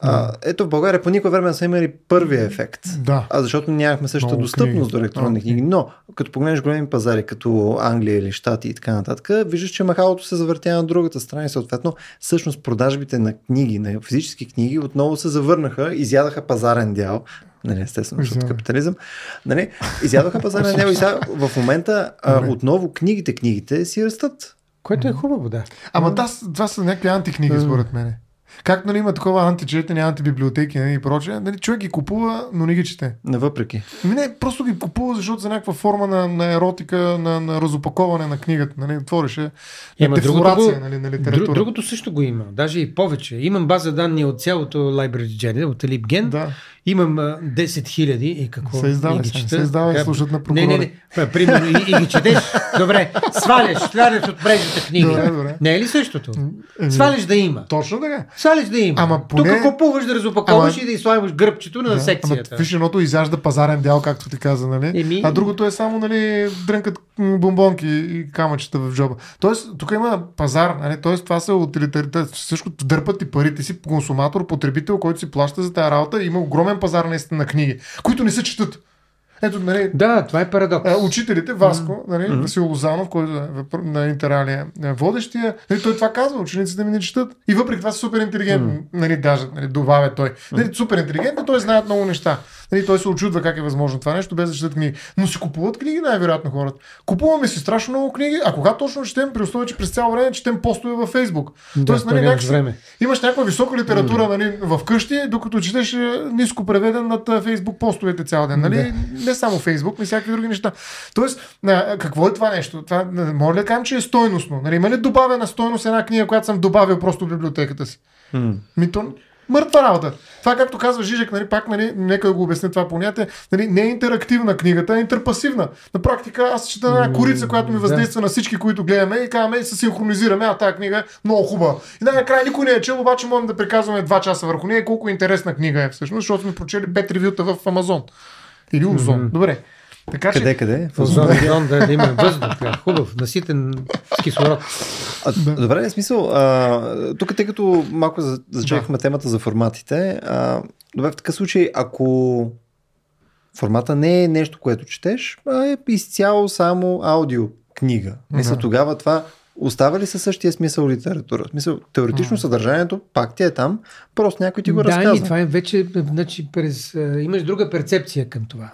А, ето в България по никое време не са имали първия ефект. Да. А защото нямахме същата Много достъпност книги. до електронни книги. Но като погледнеш големи пазари, като Англия или Штати и така нататък, виждаш, че махалото се завъртя на другата страна и съответно всъщност продажбите на книги, на физически книги отново се завърнаха, изядаха пазарен дял нали, естествено, защото капитализъм, нали, изядоха пазарен дял и сега в момента а, отново книгите, книгите си растат. Което е хубаво, да. Ама да, това са някакви антикниги, според мен. Как нали, има такова античетене, антибиблиотеки нали, и прочее, нали, човек ги купува, но не ги чете. Не въпреки. Ами не, просто ги купува, защото за някаква форма на, на еротика, на, на разопаковане на книгата. Нали, отворише е, дефлорация нали, на литература. Другото също го има, даже и повече. Имам база данни от цялото Library Gen, от LibGen. Да. Имам а, 10 хиляди и какво? Се издава, ги се, чета. се издава и служат на Не, прокурори. не, не. П- Примерно и, и ги четеш. Добре, сваляш, сваляш от мрежата книги. Добре, добре. Не е ли същото? Еми, Сваляш да има. Точно така. Сваляш да има. Ама поне- Тук купуваш да разопаковаш Ама- и да изслагаш гръбчето на Да, секцията. Ама, виж, едното изяжда пазарен дял, както ти каза, нали? Еми- А другото е само, нали, дрънкат бомбонки и камъчета в джоба. Тоест, тук има пазар, нали? Тоест, това са утилитаритет. Всичко дърпат ти пари. Ти си консуматор, потребител, който си плаща за тази работа. Има огромен пазар наистина на книги, които не се четат. Ето, нали, Да, това е парадокс. а, учителите, Васко, нали, Васил Лозанов, който е на Интералия е водещия, нали, той това казва, учениците ми не четат. И въпреки това са супер интелигентни, нали, даже нали, добавя той. Нали, супер интелигентни, той знаят много неща. Нали, той се очудва как е възможно това нещо, без да четат книги. Но си купуват книги най-вероятно хората. Купуваме си страшно много книги, а кога точно четем, при условие, че през цяло време четем постове във Фейсбук. Да, Тоест, то нали, някакси- време. Имаш някаква висока литература нали, в къщи, докато четеш е, ниско преведен над а, Фейсбук постовете цял ден. Нали? Не само Фейсбук, но и всякакви други неща. Тоест, а, какво е това нещо? Това, може ли да кажем, че е стойностно? Нали, има ли добавена стойност една книга, която съм добавил просто в библиотеката си? Ми то мъртва работа. Това, както казва Жижек, нали, пак, нали, нека да го обясня това понятие, нали, не е интерактивна книгата, а интерпасивна. На практика аз чета на една корица, която ми да. въздейства на всички, които гледаме и казваме и се синхронизираме, а тази книга е много хубава. И накрая никой не е чел, обаче можем да приказваме два часа върху нея колко интересна книга е всъщност, защото сме прочели пет ревюта в Амазон. Или Озон. Добре. Така че, Къде, къде? В Озон, да, да има въздух. Да, хубав, наситен с кислород. А, Добре, в смисъл, а, тук тъй като малко за- зачекахме темата за форматите, а, добре, в такъв случай, ако формата не е нещо, което четеш, а е изцяло само аудио книга. Мисля, Мгм. тогава това остава ли със същия смисъл литература? Смисъл, теоретично съдържанието пак ти е там, просто някой ти го да, разказва. и това е вече, значи, през, а, имаш друга перцепция към това.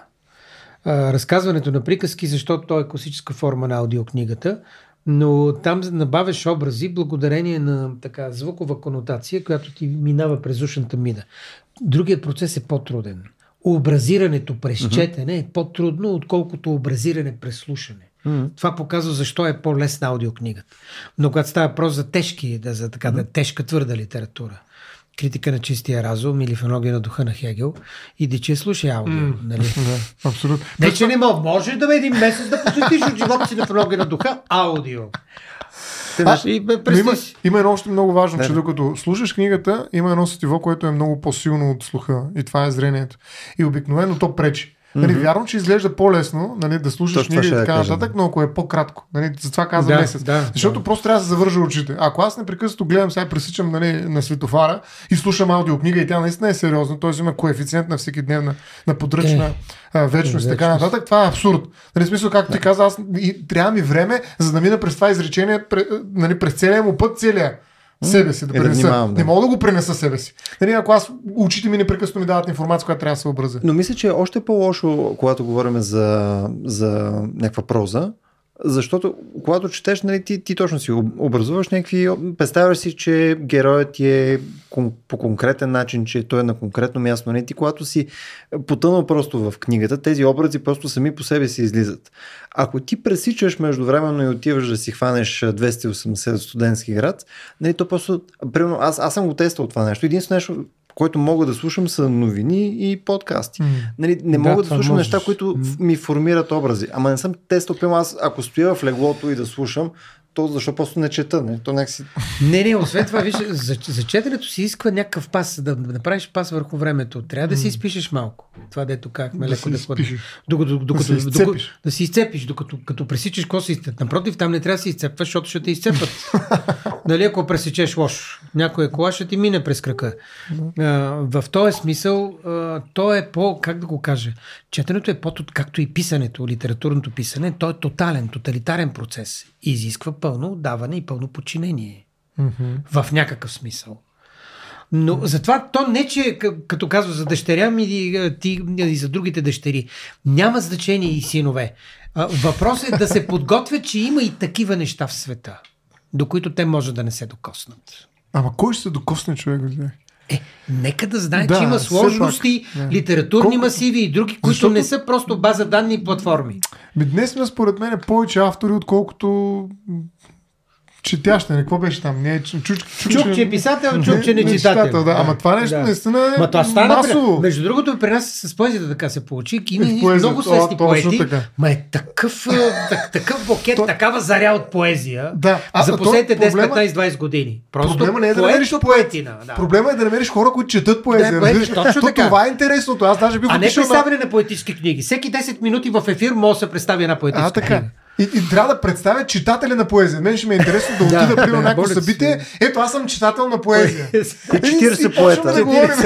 А, разказването на приказки, защото то е класическа форма на аудиокнигата, но там набавяш образи благодарение на така звукова конотация, която ти минава през ушната мина. Другият процес е по-труден. Образирането през четене е по-трудно, отколкото образиране през слушане. Това показва защо е по-лесна аудиокнигата. Но когато става въпрос за тежки, да, за така да тежка твърда литература, критика на чистия разум или фенология на духа на Хегел, иди, че слушай аудио. Нали? да, абсолютно. Не, че не мога. Може да бе един месец да посветиш от живота си на фенология на духа аудио. А, и бе, има, има едно още много важно, Да, че да. докато слушаш книгата, има едно сетиво, което е много по-силно от слуха. И това е зрението. И обикновено то пречи. Нали, вярно, че изглежда по-лесно нали, да слушаш Точно книга и така да кажа, нататък, но ако е по-кратко. Нали, затова казвам Да, месец. да, Защото да. просто трябва да се завържа очите. Ако аз непрекъснато гледам, сега пресичам нали, на светофара и слушам аудиокнига и тя наистина е сериозна, т.е. има коефициент на всеки дневна на подръчна а, вечност и така нататък, това е абсурд. Нали, смисъл, както ти каза, аз и, трябва ми време, за да мина през това изречение, пре, нали, през целия му път, целия себе си да да пренеса. внимавам, да. Не мога да го пренеса себе си. Нали, ако аз очите ми непрекъснато ми дават информация, която трябва да се образя. Но мисля, че е още по-лошо, когато говорим за, за някаква проза, защото когато четеш, нали, ти, ти точно си об- образуваш някакви... Представяш си, че героят е по конкретен начин, че той е на конкретно място. Нали? Ти когато си потънал просто в книгата, тези образи просто сами по себе си излизат. Ако ти пресичаш междувременно и отиваш да си хванеш а, 280 студентски град, нали, то просто... Примерно, аз, аз съм го тествал това нещо. Единствено нещо, което мога да слушам са новини и подкасти. М. Нали, не Да, мога да, това слушам можеш. неща, които в- ми формират образи. Ама не съм примерно аз ако стоя в леглото и да слушам, то защо просто не чета? Не? То някакси... Не, не, освен това, виж, за, за четенето си иска някакъв пас, да, да направиш пас върху времето. Трябва да си изпишеш малко. Това дето казахме, Да леко си да хвърли. Докато, докато, се докато, изцепиш. да си изцепиш, докато като пресичаш, изцепиш. Напротив, там не трябва да се изцепваш, защото ще те изцепват. нали, ако пресечеш лош, някоя кола ще ти мине през крака. А, в този смисъл, а, то е по, как да го кажа, четенето е по, както и писането, литературното писане, то е тотален, тоталитарен процес. Изисква пълно отдаване и пълно подчинение Мгм. в някакъв смисъл. Но затова то не, че к- като казва за дъщеря ми и, ти, и за другите дъщери, няма значение и синове. Въпросът е да се подготвят, че има и такива неща в света, до които те може да не се докоснат. Ама кой ще се докосне човек? Е, нека да знае, Да, че има сложности, пак, да. литературни Колко- масиви и други, които Защото- не са просто база данни и платформи. Ми, днес сме според мен повече автори, отколкото четящ, не, какво беше там? Не, чуч, чуч, чуч, Чук, че е писател, чук, че не е читател. да. Ама това нещо Да. наистина е Ма това стана. масово. При... Между другото, при нас с поезията така се получи. И Има в поезията, много точно поети. така. Ма е такъв, так, такъв букет, То- такава заря от поезия. Да. А, за последните 10, проблема- 15, 20 години. Просто Проблема не е да намериш поетина. Да. Проблема е да намериш хора, които четат поезия. Да, поезия, точно То така. Това е интересното. Аз даже бих А не представяне на поетически книги. Всеки 10 минути в ефир може да се представи една поетическа книга. И, и трябва да представя читателя на поезия. Мен ще ми е интересно да Да, отида при някакво събитие. Ето, аз съм читател на поезия. И 40 И почваме поета. Да, говорим,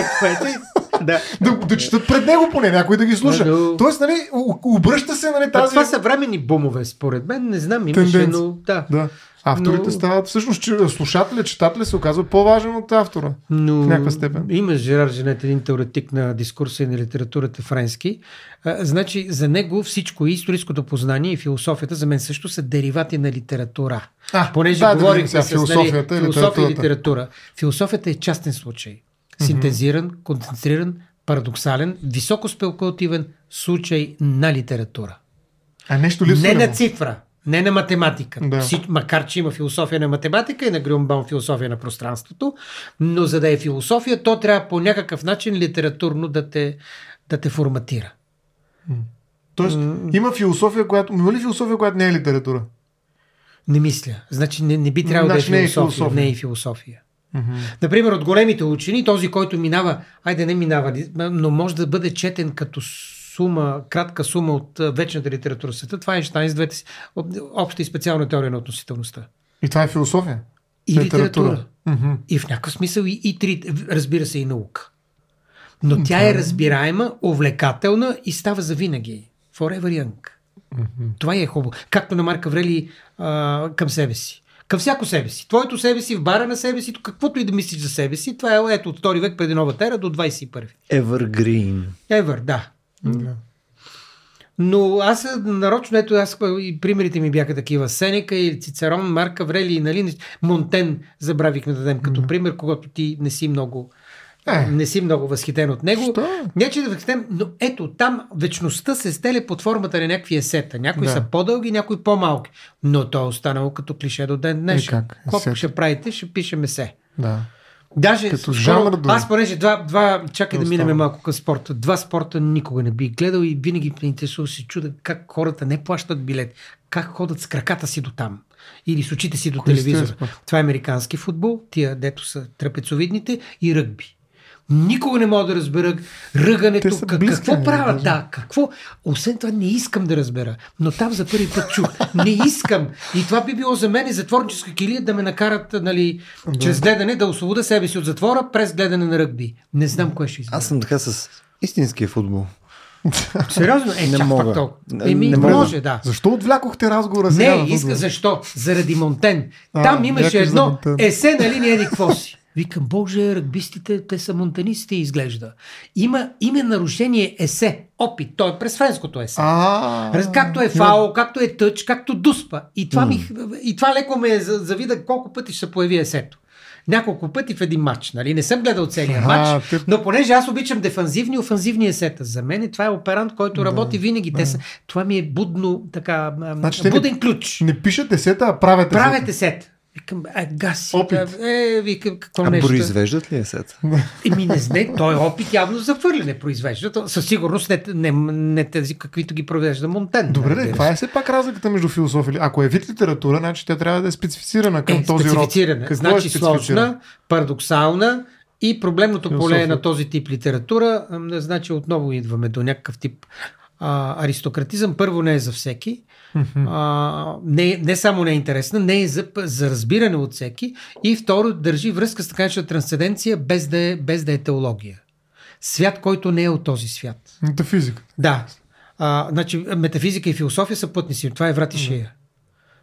да. да, да четат пред него поне, някой да ги слуша. Да. Тоест, нали, обръща се, нали, А тази... това са временни бумове, според мен. Не знам, имаше, но да. Да. Авторите Но- стават, всъщност, че слушателя, читателя се оказва по-важен от автора. Но В някаква степен. има Жерар Женет, един теоретик на дискурса и на литературата френски. А, значи, за него всичко и историческото познание и философията за мен също са деривати на литература. А, Понеже да, да говорихме видим сега, с философията и нали, философия и литература. Философията е частен случай. Синтезиран, концентриран, парадоксален, високо спекулативен случай на литература. А нещо липсва. Не ли на цифра, не на математика. Да. Всич- макар, че има философия на математика и на Грюмбаум философия на пространството, но за да е философия, то трябва по някакъв начин литературно да те, да те форматира. Тоест, има философия, която... Има ли философия, която не е литература? Не мисля. Значи не, не би трябвало Значи да не е е философия. философия. Не е философия. Например, от големите учени, този, който минава, айде не минава, но може да бъде четен като сума, кратка сума от вечната литература в света, това е Айнщайн с двете си, об- обща и специална теория на относителността. И това е философия. И литература. Мгм. И в някакъв смисъл и, и три, разбира се, и наука. Но тя е разбираема, увлекателна и става завинаги. Forever young. Това е хубаво. Както на Марк Аврели а, към себе си. Към всяко себе си. Твоето себе си, в бара на себе си, каквото и да мислиш за себе си, това е ето от 2 век преди новата ера до 21. Evergreen. Ever, да. Да. Но аз нарочно, ето аз и примерите ми бяха такива. Сенека и Цицерон, Марк Аврели, нали, Монтен забравихме да дадем като пример, когато ти не си много Е. не си много възхитен от него. Що? Не, че да възхитен, но ето там вечността се стеля под формата на някакви есета. Някои Да. са по-дълги, някои по-малки. Но то е останало като клише до ден днешен. Как? Какво ще правите? Ще пишем есе. Да. Даже Като скоро- жанр дори. аз понеже два, два чакай да Не минем малко към спорта. Два спорта никога не бих гледал и винаги ме интересува се чуда как хората не плащат билет, как ходят с краката си до там или с очите си до Кои телевизора. Това е американски футбол, тия дето са трапецовидните и ръгби. Никога не мога да разбера ръгането. Как, близки, какво нали, правят? Да, какво? Освен това не искам да разбера. Но там за първи път чух. Не искам. И това би било за мен и затворническа килия да ме накарат нали, чрез гледане да освобода себе си от затвора през гледане на ръгби. Не знам кое ще избера. Аз съм така с истинския футбол. Сериозно? Е, Не чак мога. пак Еми, не може, мога. да. Защо отвлякохте разговора сега? Не, иска защо? Заради Монтен. А, Там имаше някой за едно есе на линия еди какво си. Викам, боже, ръгбистите, те са монтанисти, изглежда. Има име нарушение есе, опит, то е през френското есе. А, Раз, както е фаул, както е тъч, както дуспа. И това, ми, и това леко ме за- завида колко пъти ще се появи есето. Няколко пъти в един матч. Нали? Не съм гледал целият А, матч, те- но понеже аз обичам дефанзивни и офанзивни есета. За мен това е оперант, който работи винаги. Те са, това ми е будно, така, Значи буден не- ключ. Не пишат десета, а правят Правете десета. сет. Викам, а, гаси. Опит. Е, викам, какво А нещо. произвеждат ли е сет? Еми, не знае, той е опит явно за хвърляне произвежда. То Със сигурност не, не, не тези, каквито ги провежда Монтен. Добре, де, се. това е все пак разликата между философия. Ако е вид литература, значи тя трябва да е специфицирана към е, този род. специфицирана. Какво значи е сложна, парадоксална и проблемното поле на този тип литература, значи отново идваме до някакъв тип а, аристократизъм. Първо не е за всеки. А, не, не само не е интересна, не е за, за разбиране от всеки. И второ, държи връзка с така наречена трансценденция, без да, е, без да е теология. Свят, който не е от този свят. Метафизика. Да. А, значи, метафизика и философия са пътни си. Това е врат и шия.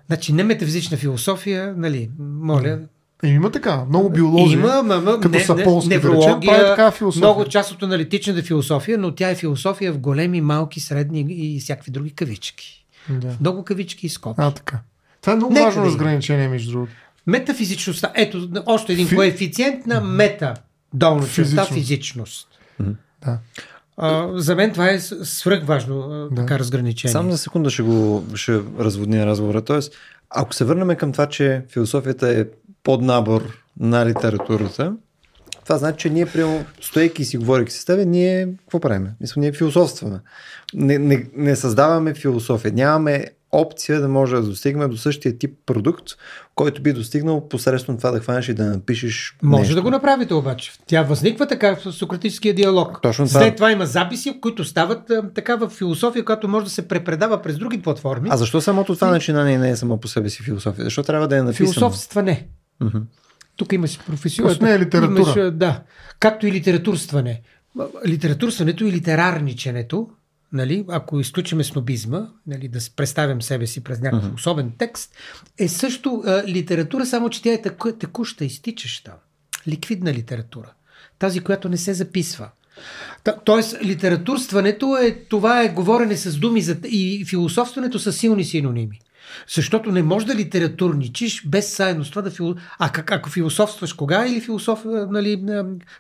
Значи, не метафизична философия, нали, моля. Има така. Много биолози. Има, ма, ма, като не, Саполски, не, да речем, прави такава философия. много част от аналитичната философия, но тя е философия в големи, малки, средни и всякакви други кавички. Да. Много кавички и скоби. А, така. Това е много Нека важно да разграничение, между другото. Метафизичността. Ето, още един Фи- коефициент на мета. Долна черта Физичност. физичност. Да. А, за мен това е свръхважно Да. така разграничение. Само за секунда ще го ще разводня разговора. Тоест, Ако се върнем към това, че философията е поднабор на литературата, това значи, че ние, прямо, стоейки и си говорейки с тебе, ние какво правим? Мисля, ние философстваме. Не, не, не създаваме философия. Нямаме опция да може да достигнем до същия тип продукт, който би достигнал посредством това да хванеш и да напишеш. Може нещо. да го направите обаче. Тя възниква така в сократическия диалог. Точно това. След това има записи, които стават а, такава философия, която може да се препредава през други платформи. А защо самото това начинание не е само по себе си философия? Защо трябва да е написано? Философства не. Тук имаш професионална. Просто не е литература. Имаш, да. Както и литературстване. Литературстването и литерарниченето, нали, ако изключиме снобизма, нали, да представям себе си през някакъв особен текст, е също а, литература, само че тя е таку, текуща, изтичаща. Ликвидна литература. Тази, която не се записва. Та- Тоест, литературстването е, това е говорене с думи за, и философстването са силни синоними. Защото не можеш да литературничиш без заедно с това да фило... А как, ако философстваш кога или философ, нали,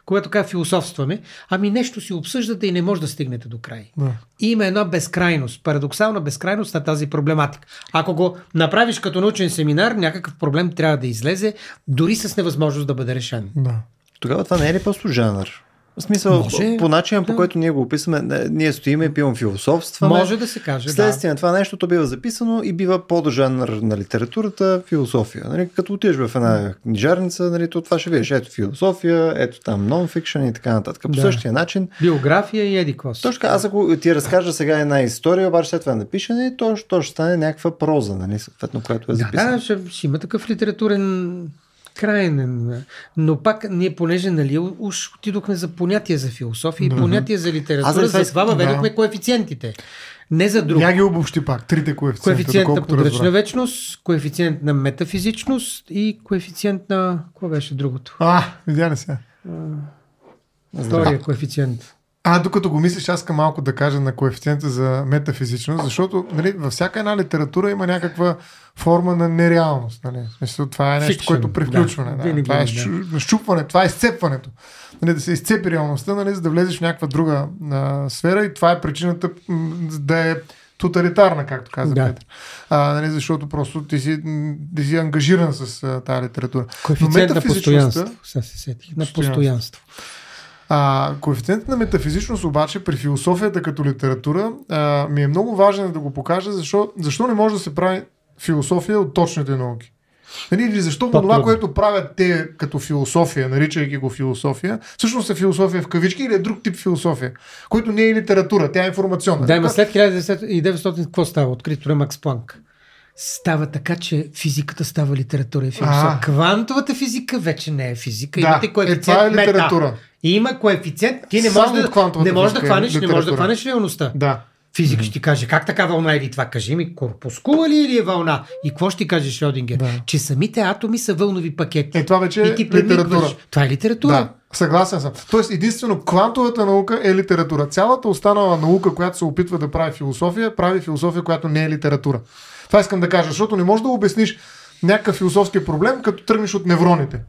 когато така философстваме, ами нещо си обсъждате и не може да стигнете до край. Да. Има една безкрайност, парадоксална безкрайност на тази проблематика. Ако го направиш като научен семинар, някакъв проблем трябва да излезе, дори с невъзможност да бъде решен. Да. Тогава това не е ли просто жанр? В смисъл, Може, по начина по да. който ние го описваме, ние стоиме и пивам философстваме. Може да се каже, Вследствие на това нещо, то бива записано и бива поджанр на литературата философия. Нали, като отидеш в една книжарница, нали, то това ще видиш. Ето философия, ето там нон-фикшн и така нататък. По Да. същия начин. Биография и еди. Точно така, аз ако ти разкажа сега една история, обаче след това е напишене, то, то ще стане някаква проза, нали, съответно, която е Да, записана. да, ще, ще има такъв литературен крайен. Но пак ние, понеже нали, уж отидохме за понятия за философия и понятия за Аз литература, за това въведохме да. коефициентите. Не за друго. Я ги обобщи пак. Трите коефициента. Коефициент на подръчна вечност, коефициент на метафизичност и коефициент на... Какво беше другото? А, видя ли сега? Втория коефициент. А, докато го мислиш, аз искам малко да кажа на коефициента за метафизичност, защото нали, във всяка една литература има някаква форма на нереалност. Нали? Смисъл, това е нещо, Fiction, което привключване. да. Да, Винаги това е щу- щупване, това е изцепването. Нали, да се изцепи реалността, нали, за да влезеш в някаква друга а, сфера и това е причината м, да е тоталитарна, както каза Да. Петър. А, нали, защото просто ти си, ти си ангажиран с а, тази литература. Коефициент на постоянство. Сега се сетих. На Постоянство. постоянство. А, коефициентът на метафизичност обаче при философията като литература а, ми е много важен да го покажа, защо, защо не може да се прави философия от точните науки. Нали, или защо По-трудно. това, което правят те като философия, наричайки го философия, всъщност е философия в кавички или е друг тип философия, който не е литература, тя е информационна. Да, Така- след 1900 какво става? Открито на Макс Планк. Става така, че физиката става литература и философия. А. Квантовата физика вече не е физика. Да, Имате е, това е мета. И има коефициент. Ти не можеш да, не можеш да физика е хванеш, не можеш да хванеш реалността. Да. Физик ще ти каже как така вълна или това. Кажи ми, корпускула ли е или е вълна? И какво ще ти каже Шродингер? Да. Че самите атоми са вълнови пакети. Е, това вече е и ти премигваш. литература. Това е литература. Да, съгласен съм. Тоест, единствено квантовата наука е литература. Цялата останала наука, която се опитва да прави философия, прави философия, която не е литература. Това искам да кажа, защото не можеш да обясниш някакъв философски проблем, като тръгнеш от невроните.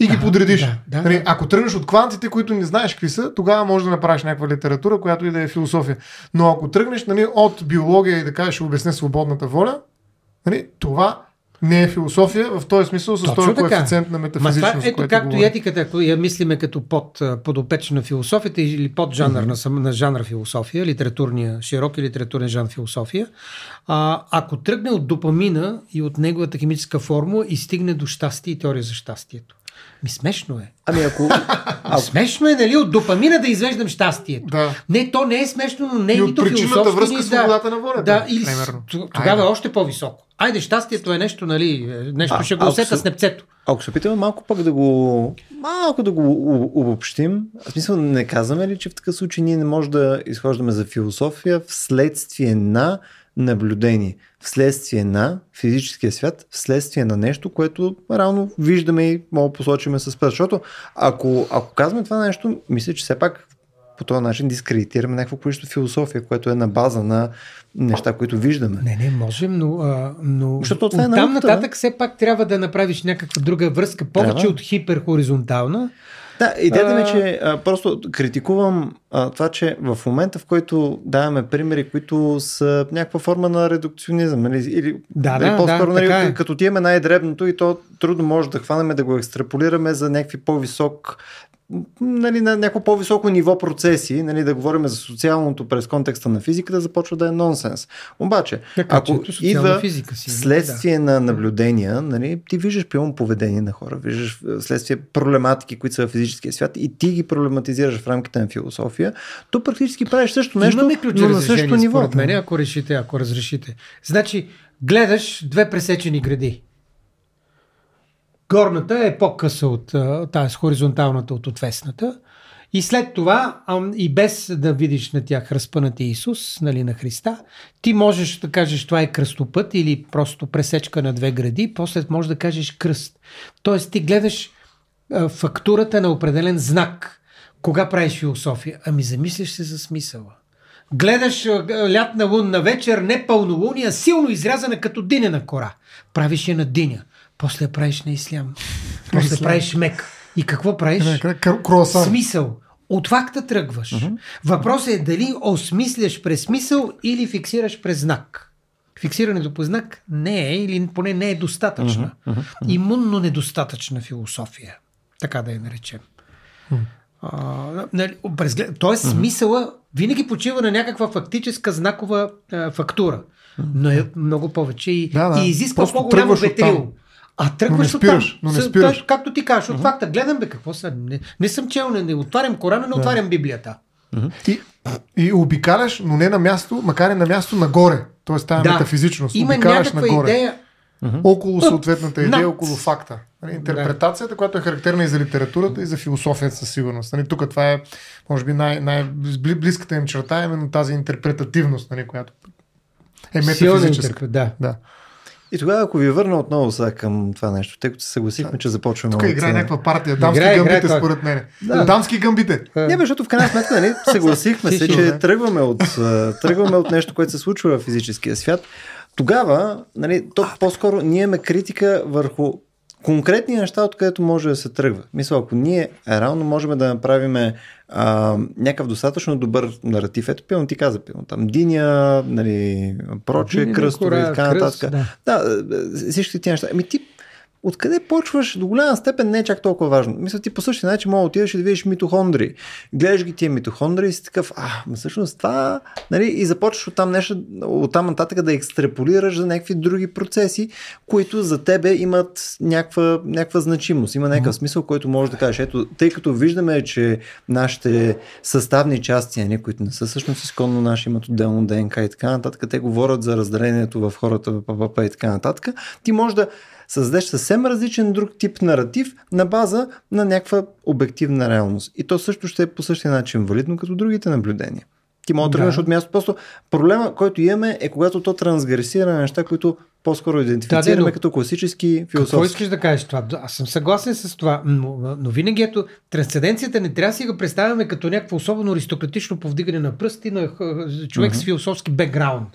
И ги подредиш. да, да, Нали, да. Ако тръгнеш от квантите, които не знаеш какви са, тогава можеш да направиш някаква литература, която и да е философия. Но ако тръгнеш нали, от биология и да кажеш, обясня свободната воля, нали, това не е философия в този смисъл с този коефициент на Ма метафизичност. това, ето както и етиката, ако я мислиме като под, подопечна на философията или под жанр на, сам- на жанра философия, литературния, широк и литературен жанр философия, а, ако тръгне от допамина и от неговата химическа формула и стигне до щастие и теория за щастието. Ми смешно е. Ами ако... А, смешно е, нали, от допамина да извеждам щастието. Да. Не, то не е смешно, но не е И нито философски, връзка ни- с свободата на волята, Да, или тогава Айде. още по-високо. Айде, щастието е нещо, нали, е, нещо А, ще го усета се- с непцето. Ако се опитаме малко пък да го малко да го обобщим, в смисъл не казваме ли, че в такъв случай ние не можем да изхождаме за философия вследствие на наблюдение, вследствие на физическия свят, вследствие на нещо, което реално виждаме и мога посочиме с пръст. Защото ако, ако казваме това нещо, мисля, че все пак по този начин дискредитираме някакво количество философия, което е на база на неща, които виждаме. Не, не, можем, но, а, но Защото това е там науката, нататък все пак трябва да направиш някаква друга връзка, повече Трябва. от хиперхоризонтална Да, идеята ми е, че а, просто критикувам а, това, че в момента, в който даваме примери, които са някаква форма на редукционизъм, нали, или, Да, нали, да, по-скоро, да, нали, е. като отиваме най-дребното и то трудно може да хванем да го екстраполираме за някакви по-висок нали, на някакво по-високо ниво процеси, нали, да говорим за социалното през контекста на физиката, започва да е нонсенс. Обаче, Така, ако идва физика си, следствие на наблюдения, нали, ти виждаш прямо поведение на хора, виждаш е, следствие проблематики, които са в физическия свят и ти ги проблематизираш в рамките на философия, то практически правиш също нещо, Имаме ключови но на същото ниво. мен, ако решите, ако разрешите. Значи, гледаш две пресечени гради. Горната е по-къса от тази хоризонталната от отвесната. И след това, и без да видиш на тях разпънати Исус, нали, на Христа, ти можеш да кажеш това е кръстопът или просто пресечка на две гради, после можеш да кажеш кръст. Тоест ти гледаш фактурата на определен знак. Кога правиш философия? Ами замисляш се за смисъла. Гледаш лятна лунна вечер, не пълнолуния, силно изрязана като динена кора. Правиш я на диня. После я правиш на ислям. После ислям. правиш мек. И какво правиш? Круасан. Смисъл. От факта тръгваш. Въпросът е дали осмисляш през смисъл или фиксираш през знак. Фиксирането по знак не е или поне не е достатъчна. Имунно недостатъчна философия. Така да я наречем. А, нали, през, глед- тоест смисъла винаги почива на някаква фактическа знакова а, фактура. Но е много повече и, Да, да. и изисква по-голямо тръгваш ветрил. оттам. А тръгваш Но не спираш, оттам. но не спираш. той, както ти кажеш, от факта гледам бе, какво са? Не, не съм чел, не, не отварям Корана, не отварям Библията. И, и обикаляш, но не на място, макар и на място нагоре. Тоест тази Да. метафизичност. Има обикаляш някаква нагоре. идея. Около съответната идея, Над. около факта. Нали, Интерпретацията, която е характерна и за литературата, и за философията със сигурност. Нали, тук това е, може би, най- най-близката им черта, е именно тази интерпретативност, нали, която е метафизическа. интерпрет, да. Да. И тогава, ако ви върна отново сега към това нещо, тъй като се съгласихме, че започваме Тук играе някаква партия. Дамски Играе, играе гъмбите, това. според мен. Да. Дамски гъмбите. Не, бе, защото в крайна сметка нали, съгласихме се, че тръгваме от, тръгваме от нещо, което се случва в физическия свят. Тогава, нали, то по-скоро ние имаме критика върху конкретни неща, от където може да се тръгва. Мисля, ако ние реално можем да направим а, някакъв достатъчно добър наратив, ето пилно ти каза, пилно там Диня, нали, проче, кръстове и така нататък. да. Да, да, всички тези неща. Ами ти Откъде почваш до голяма степен не е чак толкова важно. Мисля, ти по същия начин мога да отидеш и да видиш митохондри. Гледаш ги тия митохондри и си такъв, а, всъщност това, нали, и започваш оттам нещо, оттам нататък да екстраполираш за някакви други процеси, които за тебе имат някаква, някаква значимост, има някакъв смисъл, който можеш да кажеш. Ето, тъй като виждаме, че нашите съставни части, нали, които не са всъщност изконно наши, имат отделно ДНК и така нататък, те говорят за разделението в хората, и така нататък, ти можеш да създадеш съвсем различен друг тип наратив на база на някаква обективна реалност. И то също ще е по същия начин валидно като другите наблюдения. Ти може да тръгнеш от място. Просто проблема, който имаме е когато то трансгресира на неща, които по-скоро идентифицираме Да, да, но- като класически Какво философски. искаш да кажеш това? Аз съм съгласен с това, но, но винаги ето, трансценденцията не трябва да си го представяме като някакво особено аристократично повдигане на пръсти на х- човек с философски бекграунд.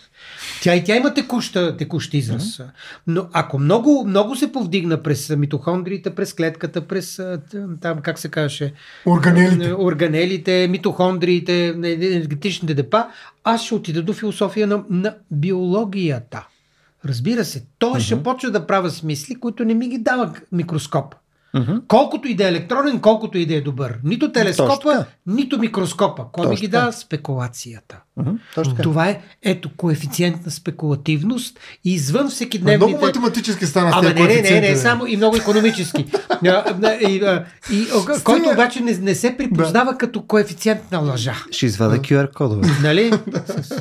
Тя и тя има текуща, текущ израз. Но ако много, много се повдигна през митохондриите, през клетката, през т- там, как се казваше, Органелите. органелите, митохондриите, енергетичните депа, аз ще отида до философия на, на биологията. Разбира се, той ще почва да правя смисли, които не ми ги дава микроскоп. Мгм. Колкото и да е електронен, колкото и да е добър. Нито телескопа, нито микроскопа. Кой ми ги дава? Спекулацията. Така. Това е, ето, коефициент на спекулативност и извън всеки Много дневните... математически стана Ама не, не, не, не, само и много економически. И, и, а, който обаче не, не се припознава като коефициент на лъжа. Ще извада QR кодове. Нали?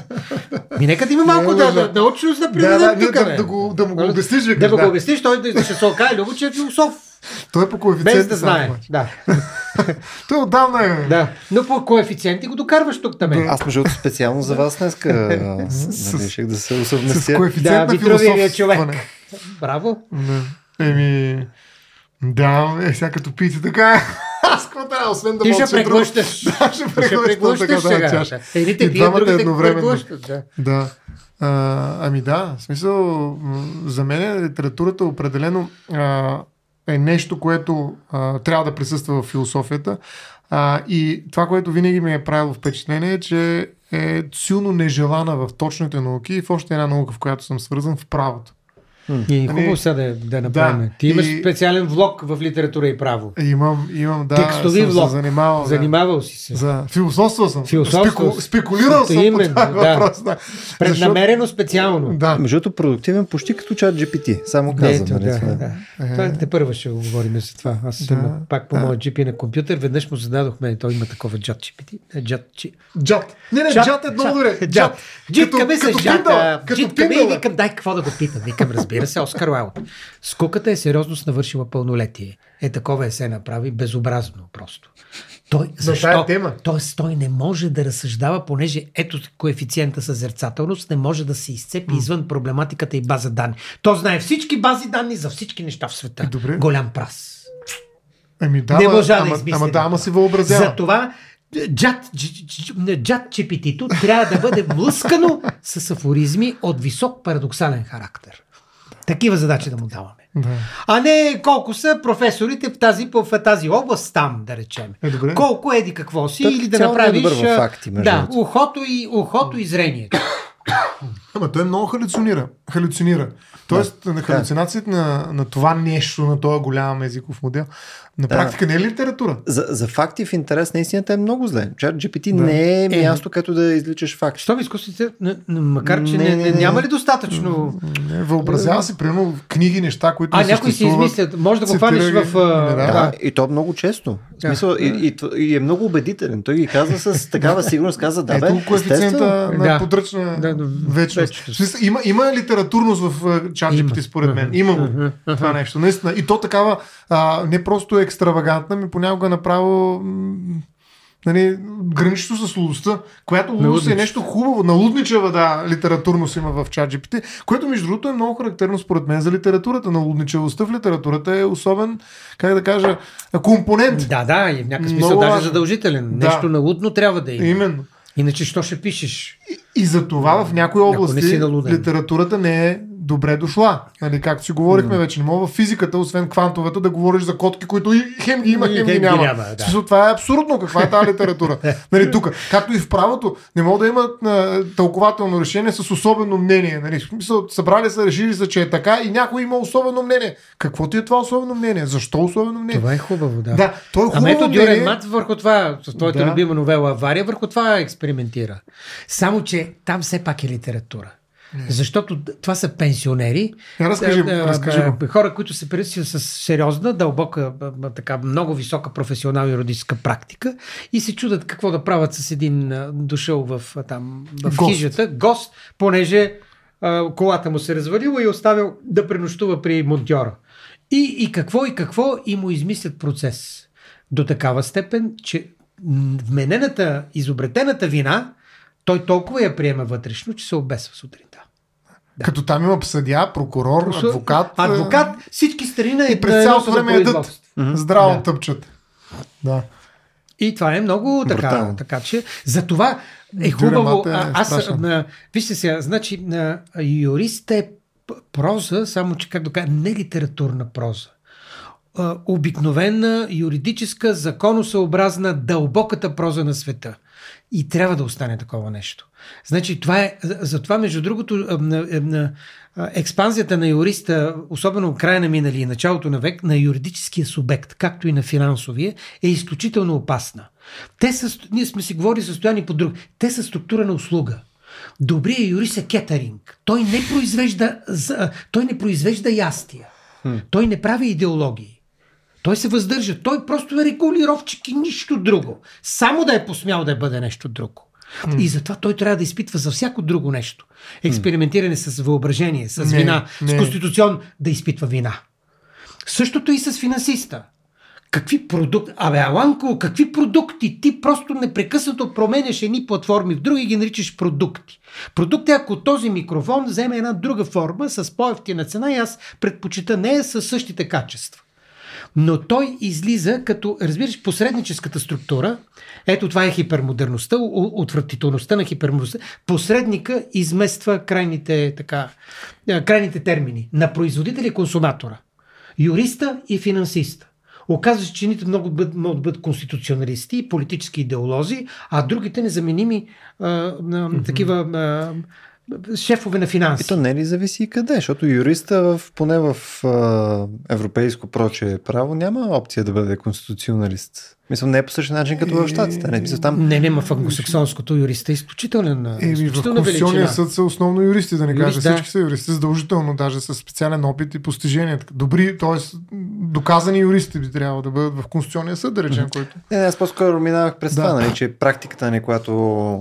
Ми нека да има малко Не, да, да, научност да Да, приведем да, да, бе. да, го, да му го обясниш, Да му го да. обясниш, той да ще се окаже че е философ. Той е по коефициенти. Без да знае. Да, Той отдавна е. да. Но по коефициенти го докарваш тук там. Аз между другото специално за вас нали, реших да се С усъвместя. коефициент Да, на човек. философстване. Браво. Да. Еми, да, е, сега като пиете така. Аз какво трябва, освен да Ти ще преглъщаш. Да, ще преглъщам преглъщаш така да чаша. Едните пият, другите едновременно. преглъщат. Да. Да. А, ами да, в смисъл, за мен литературата определено а, е нещо, което а, трябва да присъства в философията. А, и това, което винаги ми е правило впечатление, е, че е силно нежелана в точните науки и в още една наука, в която съм свързан, в правото. И хубаво сега да, да направим. Да, Ти имаш и- специален влог в литература и право. Имам, имам, да, Текстови съм влог. се занимавал. Занимавал си се. Да. За философство съм. Философство. Спеку... Спекулирал съм Именно, по този да. въпрос. Да. Преднамерено специално. Да. Между другото, продуктивен почти като чат GPT. Само казвам. Ето, нали, да, това. да. Това те първа ще го говорим за това. Аз съм Да. пак по моя GP на компютър. Веднъж му зададохме, той има такова джат GPT. е, Джат, Джат. Не, не, Джат, джат, е много джат, добре. джат. Джат. Джиткаме се Като Джиткаме и викам, дай какво да го питам. Викам, разбира се, Оскар Уайлд. Скуката е сериозност навършила пълнолетие. Е, такова есе направи безобразно просто. Той, защо? тема. Тоест, той не може да разсъждава, понеже ето коефициента съзерцателност не може да се изцепи извън проблематиката и база данни. То знае всички бази данни за всички неща в света. Добре. Голям прас. Еми да, не ама- можа да ама, измисли. ама да, ама си въобразява. Затова джат, дж- дж- джат чепитито трябва да бъде блъскано с афоризми от висок парадоксален характер. Такива задачи да му даваме. Да. А не колко са професорите в тази, в тази област там, да речем. Е, добре. Колко еди какво си Той или да не е направиш... добър в а, факти, да, ухото и, ухото и зрението. Ама той много халюцинира. халюцинира. Тоест, на халюцинацията на, на това нещо, на този голям езиков модел, на практика не е литература. За, за факти в интерес на истината е много зле. Чат GPT не е Е. място, където да изличаш факти. Що ви изкуствите, макар че Не, не, не, не, няма ли достатъчно... Не, въобразява си, примерно, в книги, неща, които А, не някои си измислят. Може да го хванеш в... Да, да. и то много често. В смисъл, и, и, и, е много убедителен. Той ги казва с такава сигурност, каза да, бе, Ето коефициента на Да. подръчна Да, да, вечност. вечност. В смисъл, Има, има литературност в чат Има. GPT, според мен. Има го това нещо. Наистина. И то такава а, не просто екстравагантна, ми понякога направо м, нали, гранично с лудостта, която лудост е нещо хубаво, налудничева, да, литературност има в GPT, което между другото е много характерно според мен за литературата. Налудничевостта в литературата е особен, как да кажа, компонент. Да, да, и в някакъв смисъл Много даже задължителен. Да. Нещо налудно трябва да има. Именно. Иначе що ще пишеш? И за това в някои не области налуден. литературата не е добре дошла. Нали, както си говорихме вече, не мога в физиката, освен квантовата, да говориш за котки, които и хем ги има, хем ги няма. няма, да. Това е абсурдно. Каква е тази литература? нали, тук. Както и в правото, не могат да имат а, тълкователно решение с особено мнение. Нали, смисъл, събрали са, решили са, че е така и някой има особено мнение. Какво ти е това особено мнение? Защо особено мнение? Това е хубаво, да. Да, то е хубаво Ама ето. Дюрен Мат върху това, с твоята Да. любима новела Авария, върху това експериментира. Само, че там все пак е литература. Защото това са пенсионери, разкажи, а, а, разкажи го. хора, които се пресят с сериозна, дълбока, така много висока професионална юридическа практика и се чудат какво да правят с един дошъл в, там, в Гост. хижата, гост, понеже а, колата му се развалила и е оставил да пренощува при монтьора. И, и какво и какво и му измислят процес. До такава степен, че вменената, изобретената вина, той толкова я приема вътрешно, че се обесва сутринта. Като там има съдия, прокурор, адвокат. е, Адвокат, всички страни на И през цялото време ядат. производство. Здраво Да. тъпчат. Да. И това е много така, Брутално. така че за това е хубаво. е аз, а, вижте сега, значи на юрист е проза, само че как да кажа, не литературна проза. А, обикновена, юридическа, законосъобразна, дълбоката проза на света. И трябва да остане такова нещо. Значи това е, за- затова между другото експанзията на юриста, особено в края на минали и началото на век, на юридическия субект, както и на финансовия, е изключително опасна. Те са, ние сме си говорили състояние по друг. Те са структура на услуга. Добрият юрист е кетеринг. Той не произвежда, той не произвежда ястия. Той не прави идеологии. Той се въздържа. Той просто е регулировчик и нищо друго. Само да е посмял да бъде нещо друго. И затова той трябва да изпитва за всяко друго нещо. Експериментиране с въображение, с Не, вина, с не. конституцион да изпитва вина. Същото и с финансиста. Какви продукти? Абе, Аланко, какви продукти? Ти просто непрекъснато променяш едни платформи в други ги наричаш продукти. Продукт е ако този микрофон вземе една друга форма с по-ефтина цена и аз предпочита нея със същите качества. Но той излиза като, разбираш, посредническата структура. Ето това е хипермодерността, отвратителността на хипермодерността. Посредника измества крайните, така, а, крайните термини на производителя и консуматора. Юриста и финансиста. Оказва се, че нито много бъд, могат да бъдат конституционалисти и политически идеолози, а другите незаменими а, а, такива а, шефове на финанси. И то не ли зависи и къде, защото юриста в, поне в а, европейско проче право няма опция да бъде конституционалист. Мисля, не е по същия начин като в Штатите. Не, мисля, там... не, не, ма в англосаксонското юриста е изключителен. Е, изключителна в Конституционния съд са основно юристи, да не кажа. Юрист, да. Всички са юристи, задължително, даже с специален опит и постижения. Добри, т.е. доказани юристи би трябвало да бъдат в Конституционния съд, да речем, който. Не, не, аз по-скоро минавах през да. това, нали, че практиката, нали, която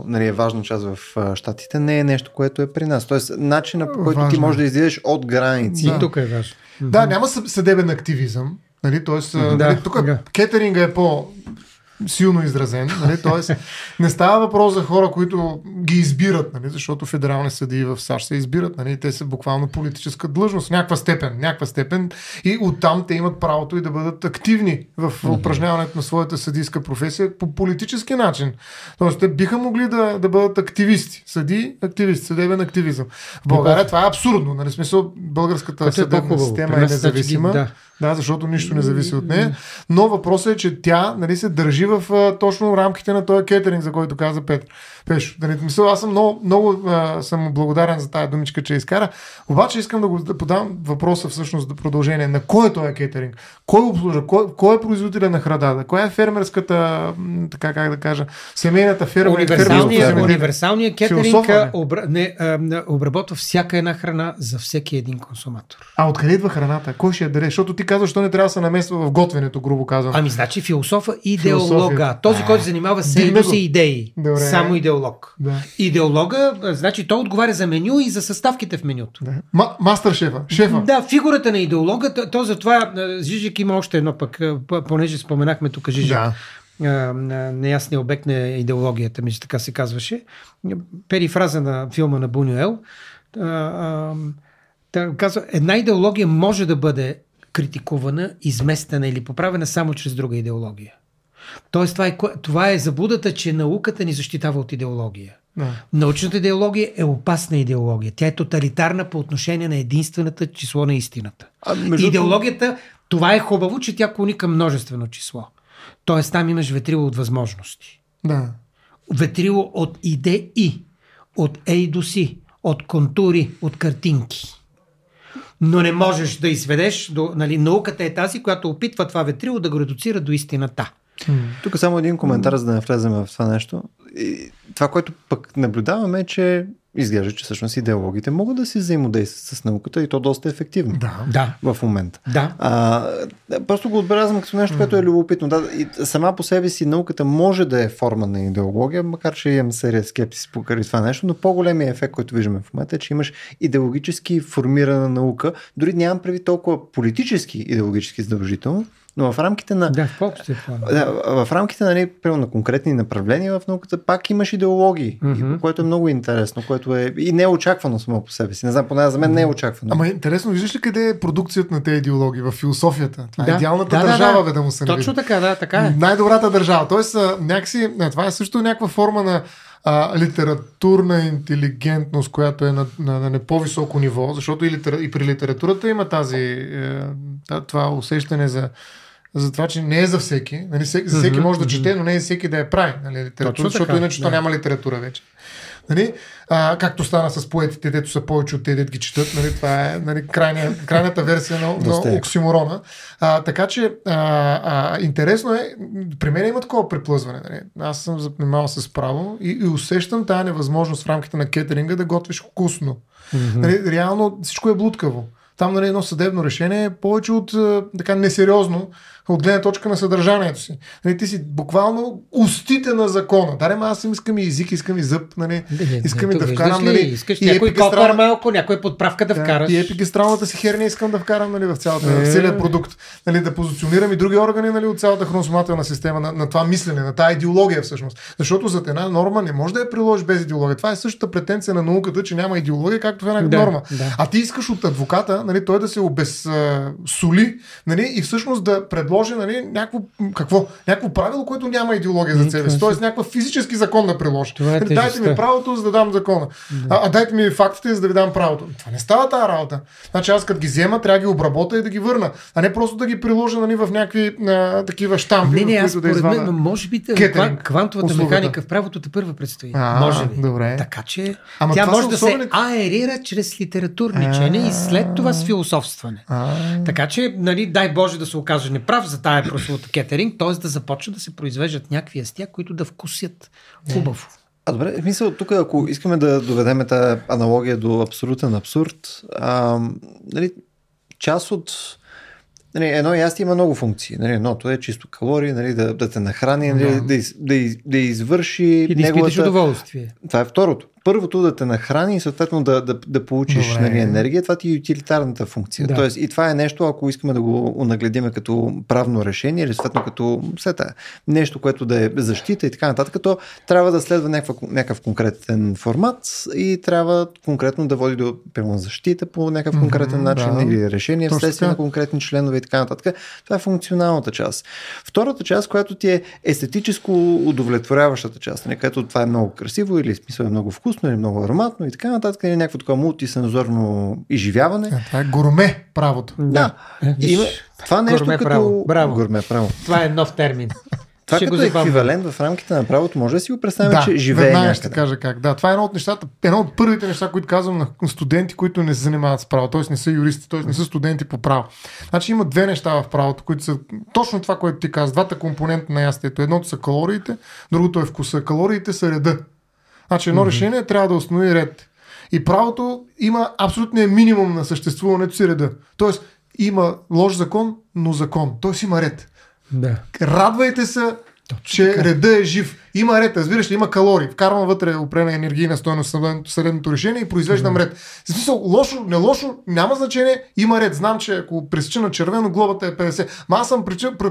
нали, е важна част в Штатите, не е нещо, което е при нас. Тоест, начина по който Важно. ти можеш да излизаш от граници. Да. И тук е важно. Да, няма съдебен активизъм. Нали, тоест, да, нали, тук да. кетеринга е по силно изразен. Нали? Тоест, не става въпрос за хора, които ги избират, нали? защото федерални съдии в САЩ се избират. Нали? Те са буквално политическа длъжност, някаква степен, някаква степен и оттам те имат правото и да бъдат активни в упражняването на своята съдийска професия по политически начин. Тоест, те биха могли да, да бъдат активисти. Съди, активисти, съдебен активизъм. В България това е абсурдно. Нали? Смисъл, българската е съдебна система е независима. Да. Да, защото нищо не зависи от нея. Но въпросът е, че тя нали, се държи в точно рамките на този кетеринг, за който каза Петър. Пешо. Да не мисля, аз съм много, много а, съм благодарен за тази думичка, че изкара. Обаче искам да го да подам въпроса всъщност да продължение. На кой е този кетеринг? Кой обслужва? Кой, кой е производителя на храдата? Коя е фермерската, така как да кажа, семейната ферма? Универсалният, универсалният кетеринг обра... не, а, обработва всяка една храна за всеки един консуматор. А откъде идва храната? Кой ще я даде? Защото ти казваш, що не трябва да се намества в готвенето, грубо казвам. Ами, значи философа и идеолога. Този, който занимава си идеи. Добре. Само идеолог. Да. Идеолога, значи той отговаря за меню и за съставките в менюто. Да. Ма, мастер шефа. шефа. Да, фигурата на идеолога, то, то затова Жижик има още едно пък, понеже споменахме тук Жижик. Да неясния обект на идеологията, мисля, така се казваше. Перифраза на филма на Бунюел. казва, една идеология може да бъде критикувана, изместена или поправена само чрез друга идеология. Тоест, това е, това е заблудата, че науката ни защитава от идеология. Да. Научната идеология е опасна идеология. Тя е тоталитарна по отношение на единствената число на истината. А, между... Идеологията, това е хубаво, че тя клони към множествено число. Тоест, там имаш ветрило от възможности. Да. Ветрило от идеи, от ей до си, от контури, от картинки но не можеш да изведеш до... Нали, науката е тази, която опитва това ветрило да го редуцира до истината. Тук само един коментар, за да не влезем в това нещо. И това, което пък наблюдаваме е, че изглежда, че всъщност идеологите могат да си взаимодействат с науката и то доста ефективно да. да. в момента. Да. А, просто го отбелязвам като нещо, което е любопитно. Да, и сама по себе си науката може да е форма на идеология, макар че имам серия скепсис покрай това нещо, но по-големия ефект, който виждаме в момента е, че имаш идеологически формирана наука. Дори нямам преди толкова политически идеологически задължително, но в рамките на. Да, в, да, в рамките нали, на конкретни направления в науката пак имаш идеологии, mm-hmm. което е много интересно, което е и не е очаквано само по себе си. Не знам, поне за мен не е очаквано. Ама интересно, виждаш ли къде е продукцията на тези идеологии? В философията. Това е да. е идеалната да, държава, да, да. да му се Точно така, да, така е. Най-добрата държава. Тоест, някакси, това е също някаква форма на а, литературна интелигентност, която е на, на, на, на по-високо ниво, защото и, литера, и при литературата има тази, е, това усещане за за това, че не е за всеки. Нали, за всеки може да чете, но не е всеки да я прави. Нали, литература, защото така, иначе да. то няма литература вече. Нали? А, както стана с поетите, дето са повече от те, дето ги четат. Нали? Това е нали, крайния, крайната версия на, на оксиморона. А, така че а, а, интересно е, при мен има такова преплъзване. Нали? Аз съм занимавал с право и, и усещам тази невъзможност в рамките на кетеринга да готвиш вкусно. Mm-hmm. Нали, реално всичко е блудкаво. Там нали, едно съдебно решение е повече от така несериозно от гледна точка на съдържанието си. Нали, ти си буквално устите на закона. Даре, аз им искам и език, искам и зъб, нали, искам и да вкарам. Нали, искаш и някой епигастрал... малко, някой подправка да, да вкараш. И епигастралната си херния искам да вкарам нали, в, цялата, е... в целият продукт. Нали, да позиционирам и други органи нали, от цялата хроносомателна система на, на това мислене, на тази идеология всъщност. Защото за една норма не може да я приложиш без идеология. Това е същата претенция на науката, че няма идеология, както в една да, норма. Да. А ти искаш от адвоката нали, той да се обезсоли нали, и всъщност да предложи нали, някакво, какво? някакво правило, което няма идеология за себе си. Тоест някакъв физически закон да приложи. Това е дайте ми правото, за да дам закона. А, а дайте ми фактите, за да ви дам правото. Това не става тази работа. Значи аз като ги взема, трябва да ги обработя и да ги върна. А не просто да ги приложа нали, в някакви а, такива щампи, Не, не, аз които да извада. мен, може би те- Кетеринг, ква- квантовата услугата. механика в правото те първа предстои. А, може би. добре. Така че Ама тя може да особени- се аерира чрез литературничене и след това с философстване. Така че, нали, дай Боже да се окаже неправ за тая прословута кетеринг, т.е. да започне да се произвеждат някакви ястия, които да вкусят хубаво. А добре, в смисъл, тук ако искаме да доведем тази аналогия до абсолютен абсурд, а, нали, част от Нали, едно ястие има много функции. Нали, едното е чисто калории, нали, да, да те нахрани, нали, Да. да, из, да, из, да извърши И да неговата... удоволствие. Това е второто. Първото да те нахрани и съответно да, да, да получиш Добре. нали, енергия, това ти е ютилитарната функция. Да. Тоест, и това е нещо, ако искаме да го нагледиме като правно решение или съответно като сета, нещо, което да е защита и така нататък, то трябва да следва някаква, някакъв конкретен формат и трябва конкретно да води до примерно, защита по някакъв конкретен начин да. или решение Точно вследствие на конкретни членове и така нататък. Това е функционалната част. Втората част, която ти е естетическо удовлетворяващата част, нали, където това е много красиво или смисъл е много вкусно или много ароматно и така нататък, или някакво такова мултисензорно изживяване. е, това е гурме правото. Да. Е, виж, Има, това нещо гурме като... право. Браво. Гурме право. Това е нов термин. Това Ще като го еквивалент в рамките на правото, може да си го представим, Да, че живее веднага ще кажа как. Да, това е едно от нещата, едно от първите неща, които казвам на студенти, които не се занимават с право, т.е. не са юристи, т.е. не са студенти по право. Значи има две неща в правото, които са точно това, което ти каза. Двата компонента на ястието. Едното са калориите, другото е вкуса. Калориите са реда. Значи едно решение трябва да установи ред. И правото има абсолютния минимум на съществуването си реда. Тоест има лош закон, но закон. Тоест има ред. Да. Радвайте се, че реда е жив. Има ред, разбираш ли, има калории. Вкарвам вътре определена енергийна стойност в съдебното- решение и произвеждам ред. В смисъл, лошо, не лошо, няма значение, има ред. Знам, че ако пресеча на червено, глобата е 50. Ма аз съм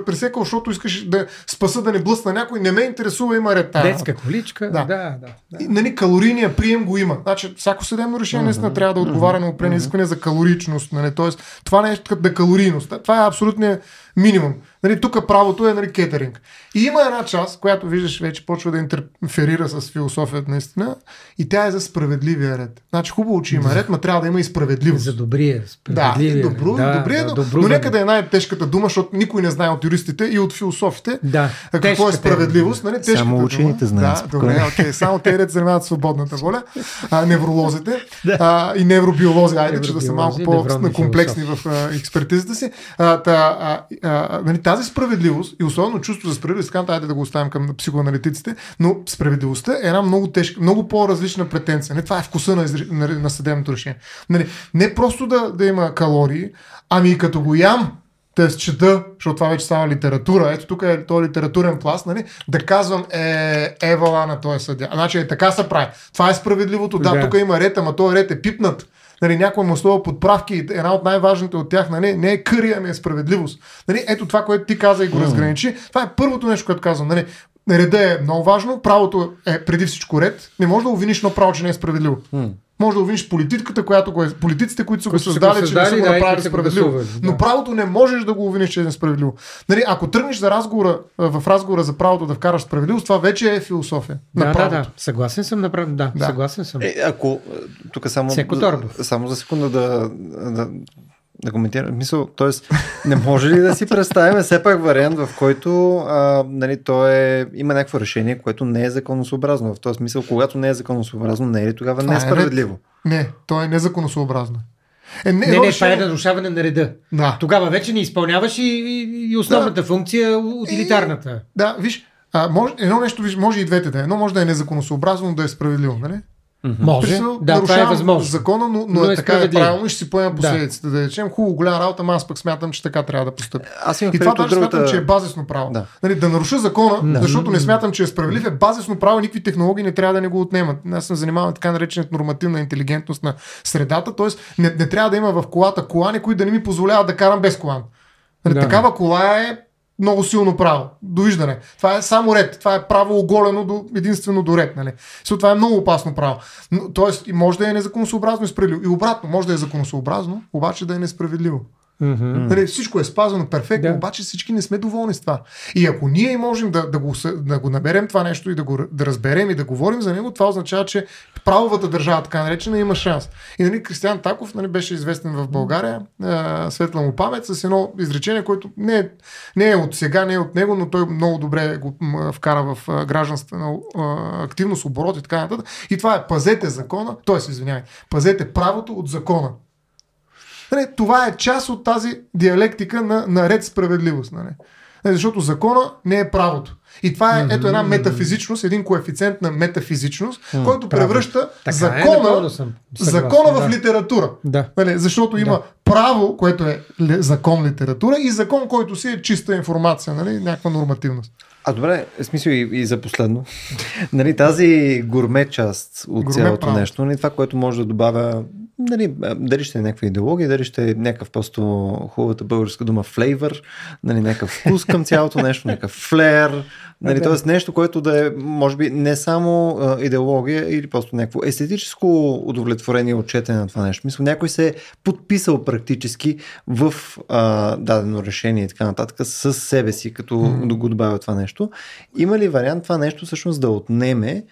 пресекал, защото искаш да спаса да не блъсна някой. Не ме интересува, има ред. Тая Детска количка. Да. Да, да. да. нали, калорийния прием го има. Значи, всяко съдебно решение наистина трябва да отговаря на определени изисквания за калоричност. Нали? Тоест, това нещо като да калорийност. Това е абсолютният минимум. Нали, тук правото е нали, кетеринг. И има една част, която виждаш вече почва да интерферира с философията наистина и тя е за справедливия ред. Значи хубаво, че има ред, но трябва да има и справедливост. За добрия, Да, справедливия. добро, да, добрия, да, но, добро но нека да е най-тежката дума, защото никой не знае от юристите и от философите Да, а какво е тежката справедливост. Нали? Тежката Само дума. учените знаят, Да, спокойно. добре, окей. Само те ред занимават свободната воля. А, невролозите а, и невробиолози, айде, че да са малко по-комплексни в а, експертизата си. А, та, а, а, нали, тази справедливост и особено чувство за справедливост, айде да го оставим към психоаналитиците, но справедливостта е една много тежка, много по-различна претенция. Не, това е вкуса на, изр... на, на съдебното решение. Нали, не просто да, да има калории, ами като го ям, т.е. чета, защото това вече става литература, ето тук е този литературен пласт, нали? да казвам е, евала на този съдя. Значи е така се прави. Това е справедливото. Да, Да. тук има ред, ама този ред е пипнат. Нали, някой му слова подправки, една от най-важните от тях нали, не е къри, ами е справедливост. Нали, ето това, което ти каза и го разграничи. Това е първото нещо, което казвам. Нали, реда е много важно, правото е преди всичко ред. Не може да обвиниш едно право, че не е справедливо. Може да обвиниш политиката, която го е, политиците, които са го създали, че не са го да, направили го справедливо. гласували, Но да. правото не можеш да го обвиниш, че е несправедливо. Нали, ако тръгнеш за разговора, в разговора за правото да вкараш справедливост, това вече е философия. Да, на да, правото. да. Съгласен съм направо. Да, Да. съгласен съм. Е, ако тук само, само за секунда да, да, да коментирам. Мисъл, т.е. не може ли да си представим все пак вариант, в който а, нали, то е, има някакво решение, което не е законосъобразно. В този смисъл, когато не е законосъобразно, не е ли тогава Това не е е справедливо? Не, то е незаконосъобразно. Е, не, Не, не, това решение- е нарушаване на реда. Да. Тогава вече не изпълняваш и, и, и основната функция, утилитарната. Да, виж, а, може, едно нещо, виж, може и двете да е. Едно може да е незаконосъобразно, но да е справедливо, нали? Може. Смисъл, Да, това е нарушавам възможно. закона, но, но, Но е, е така е правилно и ще си поема Да. последиците. Да. речем, хубаво, голяма работа, ама аз пък смятам, че така трябва да постъпи. Аз имах И това даже от смятам, другата... че е базисно право. Да. Нали, да наруша закона, защото не смятам, че е справедлив, е базисно право и никакви технологии не трябва да не го отнемат. Аз съм занимаван така наречената нормативна интелигентност на средата, т.е. Не, не трябва да има в колата колани, които да не ми позволяват да карам без колан. Нали, Да. Такава кола е много силно право. Довиждане. Това е само ред. Това е право оголено до, единствено до ред. Нали? So, това е много опасно право. Но, тоест, може да е незаконосъобразно и справедливо. И обратно, може да е законосъобразно, обаче да е несправедливо. Мгм. Нали, всичко е спазвано перфектно, Да. обаче всички не сме доволни с това. И ако ние можем да, да, го, да го наберем това нещо и да го да разберем и да говорим за него, това означава, че правовата държава, така наречена, има шанс. И нали, Кристиан Таков нали, беше известен в България, а, светла му памет, с едно изречение, което не е, не е от сега, не е от него, но той много добре го вкара в гражданствена активност, оборот и така нататък. И това е пазете закона, т.е. извинявай, пазете правото от закона. Нали, това е част от тази диалектика на, на ред справедливост. Нали? Нали, защото закона не е правото. И това е ето една метафизичност, един коефициент на метафизичност, който превръща Така е, закона, напълно съм закона в да. литература. Да. Нали, защото има право, което е закон литература и закон, който си е чиста информация, нали, някаква нормативност. А добре, в смисъл и, и за последно. нали, тази гурме част от Гурме цялото право. нещо, нали, това, което може да добавя, нали, дали ще е някаква идеология, дали ще е някакъв просто хубавата българска дума флейвър, нали, някакъв вкус към цялото нещо, някакъв флер, нали, т.е. нещо, което да е, може би, не само а, идеология или просто някакво естетическо удовлетворение от четене на това нещо. Мисля, някой се е подписал практически в а, дадено решение и така нататък с себе си, като mm. го добавя това нещо. Има ли вариант това нещо всъщност да отнеме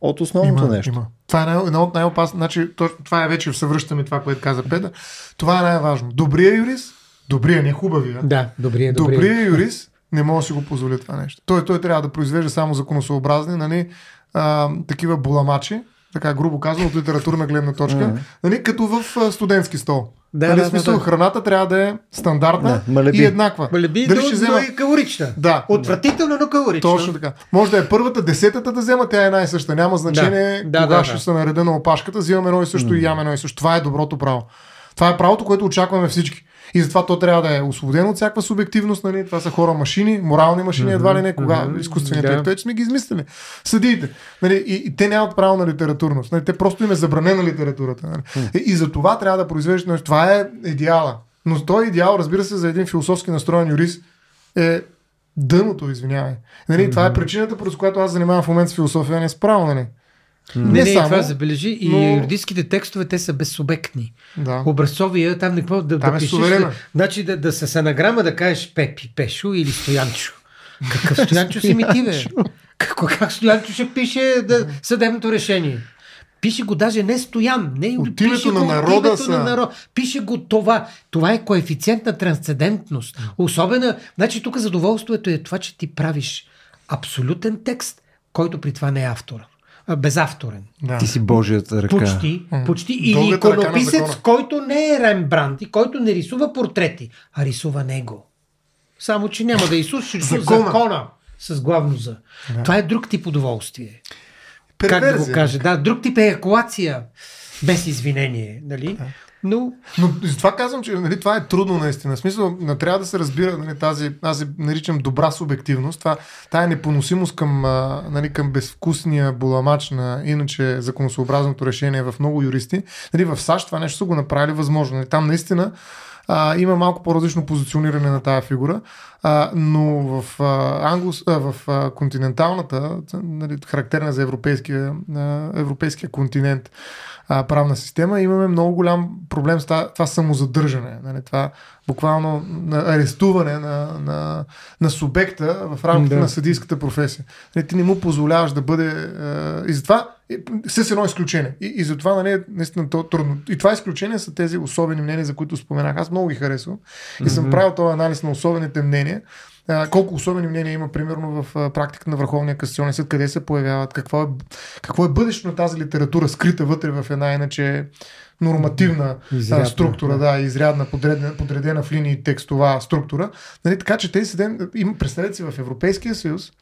от основното Има, нещо? Има. Това е най- едно от най-опасно. Значи, то, това е вече съвръщаме това, което каза Петър. Това е най-важно. Добрия юрист, добрия, не хубавия. Да, добрия, добрия. Добрия юрист не може да си го позволи това нещо. Той, той трябва да произвежда само законосъобразни, нали, а, такива буламачи, така грубо казано, от литературна гледна точка, нали, като в студентски стол. Да, нали, да, смисъл, да, да. храната трябва да е стандартна Да, малеби. и еднаква. Малеби, Дали но, ще но взема... и калорична. Да. Отвратително, но калорична. Точно така. Може да е първата, десетата да взема, тя е една и съща. Няма значение Да, кога да, ще да. се нареда на опашката, взимаме едно и също и ям едно и също. Това е доброто право. Това е правото, което очакваме всички. И затова то трябва да е освободено от всякаква субективност. Нали? Това са хора машини, морални машини, едва ли не, кога изкуственият да. интелект. Вече сме ги измислили. Съдиите. Нали? И, и, те нямат право на литературност. Нали? Те просто им е забранена литературата. Нали? И, и за това трябва да произвеждат. нещо. Това е идеала. Но той идеал, разбира се, за един философски настроен юрист е дъното, извинявай. Нали, Това е причината, поради която аз занимавам в момента с философия, не с право, нали? Не, не, само, това забележи. И но- юридическите текстове, те са безсубектни. Да. Образцовия, там не какво да, Там да е пишеш. Да, значи да, да се санаграма да кажеш Пепи, Пешо или Стоянчо. Какъв Стоянчо си ми ти, бе? Какво, как Стоянчо ще пише да, съдебното решение? Пише го даже не Стоян, не От пише името го на от народа името са. на народ. Пише го това. Това е коефициент на трансцендентност. Особена, значи тук задоволството е това, че ти правиш абсолютен текст, който при това не е автор. Безавторен. Да. Ти си Божията ръка. Почти, почти. Или иконописец, който не е Рембрандт и който не рисува портрети, а рисува него. Само, че няма да Исус, ще рисува Закона. закона. с главно за. Това е друг тип удоволствие. Как да го Перверзия. кажа? Да, друг тип еякулация. Без извинение, нали? Но Но затова казвам, че нали, това е трудно наистина. В смисъл, не трябва да се разбира нали, тази, аз наричам добра субективност, това, тая непоносимост към, нали, към безвкусния буламач на иначе законосъобразното решение в много юристи. Нали, в САЩ това нещо са го направили възможно. Нали, там наистина а, има малко по-различно позициониране на тази фигура, а, но в, а, Англос, а, в а, континенталната, нали, характерна за европейския, а, европейския континент, а, правна система, имаме много голям проблем с това, това самозадържане. Нали? Това буквално на арестуване на, на, на субекта в рамките Да. на съдийската професия. Нали? Ти не му позволяваш да бъде... А, и затова с едно изключение. И, и затова нали, наистина то, трудно. И това изключение са тези особени мнения, за които споменах. Аз много ги харесвам. И съм правил този анализ на особените мнения. А, колко особени мнения има, примерно, в практиката на Върховния касационен съд, къде се появяват, какво е, какво е бъдещето на тази литература, скрита вътре в една иначе нормативна Изрядна, а, структура, да, изрядна, подредена, подредена в линии текстова структура. Нали, така че тези седем, представете си в Европейския съюз,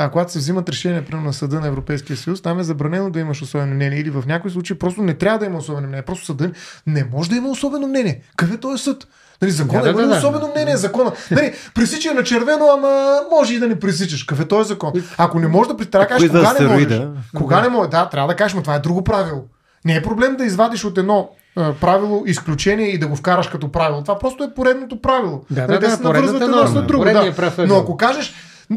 а, когато се взимат решения, примерно на съда на Европейския съюз, там е забранено да имаш особено мнение или в някои случаи просто не трябва да има особено мнение. Просто съда не може да има особено мнение. Къде той е съд? Нали, закона Да, да, да, има да, особено мнение. Закона. Нали, пресича на червено, ама може и да не пресичаш. Какъв е закон? Ако не можеш да при- трябва да да кога не можеш. стероида? Кога не може? Да, трябва да кажеш, но това е друго правило. Не е проблем да извадиш от едно правило изключение и да го вкараш като правило. Това просто е поредното правило. Да, Нали, да, те да, се поредната навързват едно с друго. Да. ъгъл. Но ако кажеш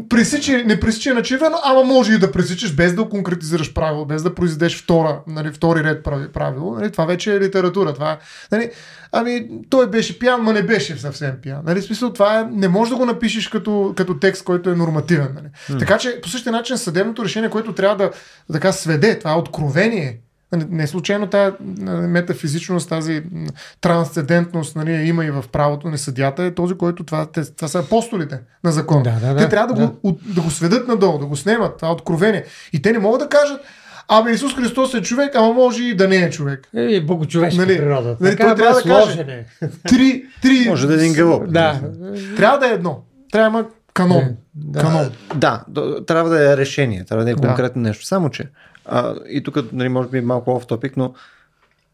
пресича, не пресича на червено, ама може и да пресичаш без да конкретизираш правило, без да произведеш втора, нали, втори ред прави- правило. Нали, това вече е литература. Това, е, нали, ами, той беше пиян, ма не беше съвсем пиян. Нали, смисъл, това е, не можеш да го напишеш като, като текст, който е нормативен. Нали. Така че, по същия начин, съдебното решение, което трябва да така сведе, това е откровение. Нали, Не случайно тази нали, метафизичност, тази трансцендентност нали, има и в правото на съдята, е този, който това, те, това са апостолите на закона. Да, да, да, те трябва да, да. Го, от, да го сведат надолу, да го снемат, това откровение. И те не могат да кажат, абе Исус Христос е човек, ама може и да не е човек. Е, богочовешка Нали, природа. нали, Така, той трябва ама да каже. е. Три, три. Може да е един гълъб. Да. Трябва да е едно. Трябва да има канон. Да. канон. Да, трябва да е решение, трябва да е Да. конкретно нещо. Само, че, а, и тук, нали, може би малко off topic, но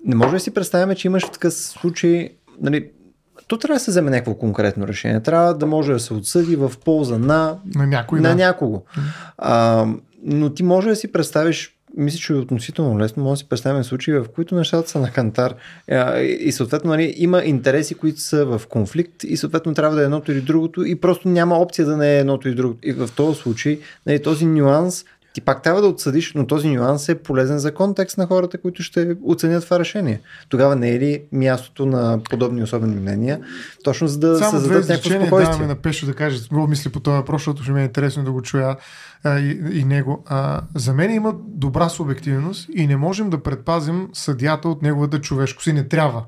не може да си представяме, че имаш такъв случай, нали, то трябва да се вземе някакво конкретно решение. Трябва да може да се отсъди в полза на, На някой, на да. някого. А, но ти може да си представиш мисля, че е относително лесно може да си представим случаи, в които нещата са на кантар и съответно нали, има интереси, които са в конфликт и съответно трябва да е едното или другото и просто няма опция да не е едното или другото. И в този случай нали, този нюанс ти пак трябва да отсъдиш, но този нюанс е полезен за контекст на хората, които ще оценят това решение. Тогава не е ли мястото на подобни особени мнения, точно за да Само създадат някакво спокойствие. даваме на Пешо да каже какво мисли по този въпрос, защото ще ми е интересно да го чуя а, и, и него. А, за мен има добра субективност и не можем да предпазим съдята от неговата човешкост и не трябва.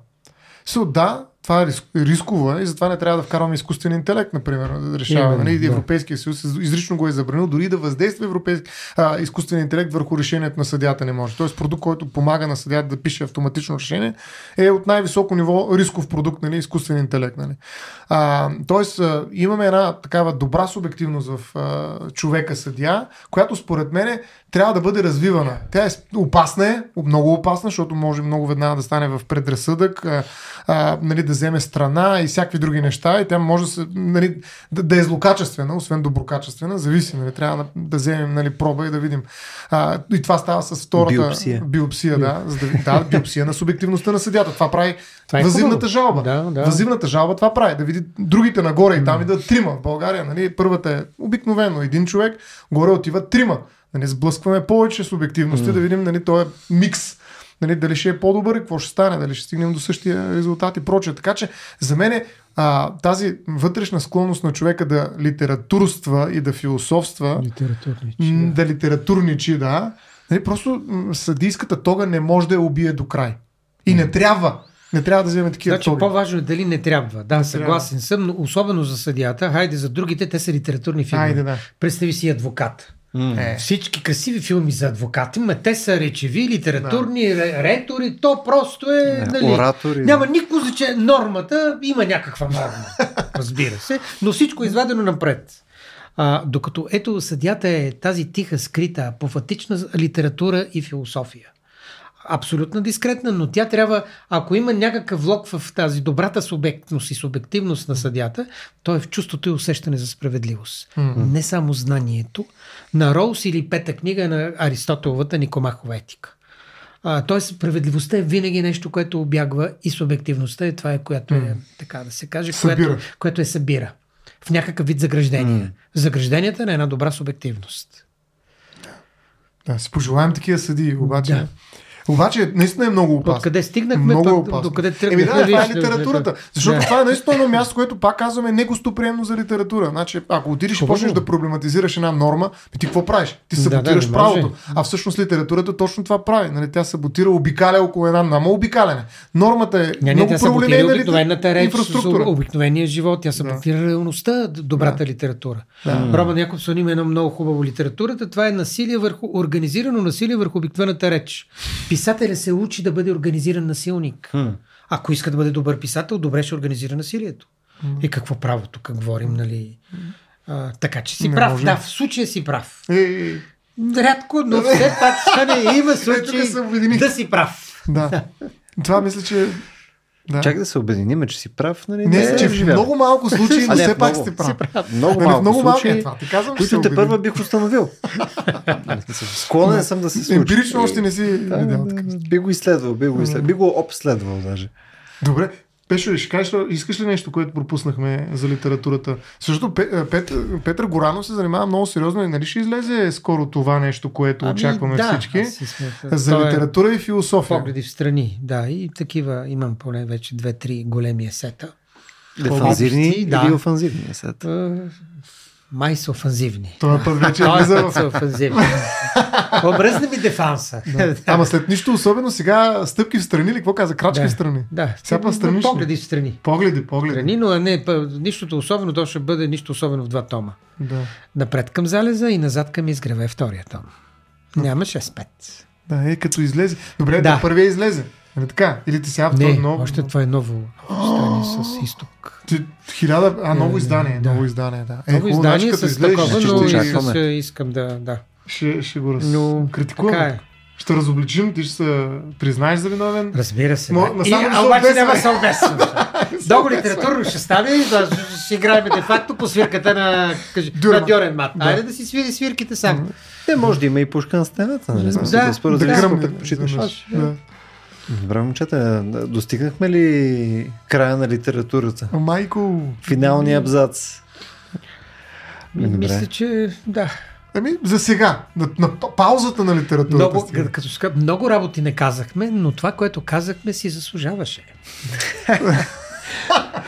Со, да, това е риск, рисково е и затова не трябва да вкарваме изкуствен интелект, например, да решава. Нали? да. Европейския съюз изрично го е забранил, дори да въздейства европейски, а, изкуствен интелект върху решението на съдята не може. Тоест продукт, който помага на съдята да пише автоматично решение, е от най-високо ниво рисков продукт, нали? изкуствен интелект. Нали? А, тоест а, имаме една такава добра субективност в а, човека съдия, която според мен трябва да бъде развивана. Тя е опасна е, много опасна, защото може много веднага да стане в предразсъдък, а, а, нали, да вземе страна и всякакви други неща и тя може да, се, нали, да, да е злокачествена, освен доброкачествена, зависи, нали, трябва да, да вземем нали, проба и да видим. А, и това става с втората Биопсия. биопсия да, за да, да, биопсия на субективността на съдята. Това прави Това е въззивната хубаво. жалба. Да, да. Въззивната жалба това прави. Да види другите нагоре и там идват трима. В България, нали, първата е обикновено един човек, горе отиват трима. Нали, сблъскваме повече субективности, да видим нали, този микс. Нали, дали ще е по-добър и какво ще стане, дали ще стигнем до същия резултат и прочее. Така че за мен а, тази вътрешна склонност на човека да литературства и да философства, Литературничи. м, да литературничи, да, нали, просто съдийската тога не може да я убие до край. И не трябва. Не трябва да вземе такива Значи тоги. по-важно е дали не трябва. Да, съгласен съм, но особено за съдията. Хайде за другите, те са литературни филми. Хайде, да. Представи си адвокат. Е. Всички красиви филми за адвокати, ма те са речеви, литературни, ре- ретори, то просто е... Да, нали, оратори, Няма да. никакво значение. Нормата има някаква норма, разбира се, но всичко е изведено напред. А, докато ето съдята е тази тиха, скрита, апофатична литература и философия. Абсолютно дискретна, но тя трябва, ако има някакъв влог в тази добрата субектност и субективност на съдята, то е в чувството и усещане за справедливост. Mm-hmm. Не само знанието. На Роуз или пета книга на Аристотеловата Никомахова етика. А, тоест, справедливостта е винаги нещо, което обягва и субективността е това, е, което е, така да се каже, Събира. което, което е събира. В някакъв вид заграждение. Mm. Загражденията на една добра субективност. Да, си пожелаем такива съдии, обаче. Да. Обаче, наистина е много опасно. Откъде стигнахме, много пък опасно. докъде Еми тръгнахме? да, това е литературата. да, Защото да. това е наистина едно място, което пак казваме негостоприемно за литература. Значи, ако отидеш и почнеш да проблематизираш една норма, ти какво правиш? Ти Да, саботираш да, може. правото. А всъщност литературата точно това прави. Нали, тя саботира, обикаля около една нама обикаляне. Нормата е Не, не, много саботира праволинейна обикновената реч, инфраструктура. с обикновения живот, тя саботира реалността, добрата литература. Роман Якобсон има едно много хубаво литературата, това е насилие върху, организирано насилие върху обикновената реч. Писателя се учи да бъде организиран насилник. Ако иска да бъде добър писател, добре ще организира насилието. И какво право тук говорим, нали? А, така че си Не прав. може. Да, в случая си прав. Е, е, е. Рядко, но все пак ще не има случай да си прав. Да. Това мисля, че Да. Чак да се обединим, че си прав, нали? Не, да че в много малко случаи, но не, все пак сте Си прав. Много Нали, малко много малко случаи, е това. Ти казвам, които те първа бих установил. Склонен съм да се случи. Емпирично още не си Да, видял да, така. Би го изследвал, би го изследвал. Би го обследвал даже. Добре. Пешо, ще кажеш, ли- искаш ли нещо, което пропуснахме за литературата? Защото Пе- Пет, Петър Горанов се занимава много сериозно и нали ще излезе скоро това нещо, което очакваме Ами да, всички? За е литература и философия. Погледи в страни, да, и такива имам поне вече две-три големи есета. Дефанзивни да. или офанзивни сет. Е, Май са офанзивни. Това път вече Той влиза път в... са офанзивни. Обръзна ми дефанса. Да. Ама след нищо особено сега стъпки в страни или какво каза? Крачки Да. в страни. Да, Сега па странично. погледи в страни. Погледи, погледи. Страни, но не, нищото особено, то ще бъде нищо особено в два тома. Да. Напред към залеза и назад към изгреве втория том. Няма 6-5. да, е като излезе. Добре, да първия излезе. Нали така? Или ти сега втори Не, ново? още това е ново стане с изток. Ти, хиляда... А, ново Е, издание. да. Ново издание, да. Ново хубаво, значи, издание с такова, но с, искам да, да. Ще, ще го раз... Но критикуваме. Така е. Ще разобличим, ти ще се признаеш за виновен. Разбира се. Мо- да. И, а обаче обесваме? няма да се обесвам. Много литературно ще стане, да, ще- играем де факто по свирката на, кажи, на Дюрен Мат. Да. Айде да си свири свирките сам. Не, може да има и пушка на стената, нали? Смисъл, Да, да, според да. да, гръмне, предпочиташ. изведнъж. Да. Добре, момчета, достигнахме ли края на литературата? Майко, Финалния абзац. Ми, Добре. Мисля, че да. ами за сега, на, на па- паузата на литературата. Много, стига. като ска, много работи не казахме, но това, което казахме, си заслужаваше.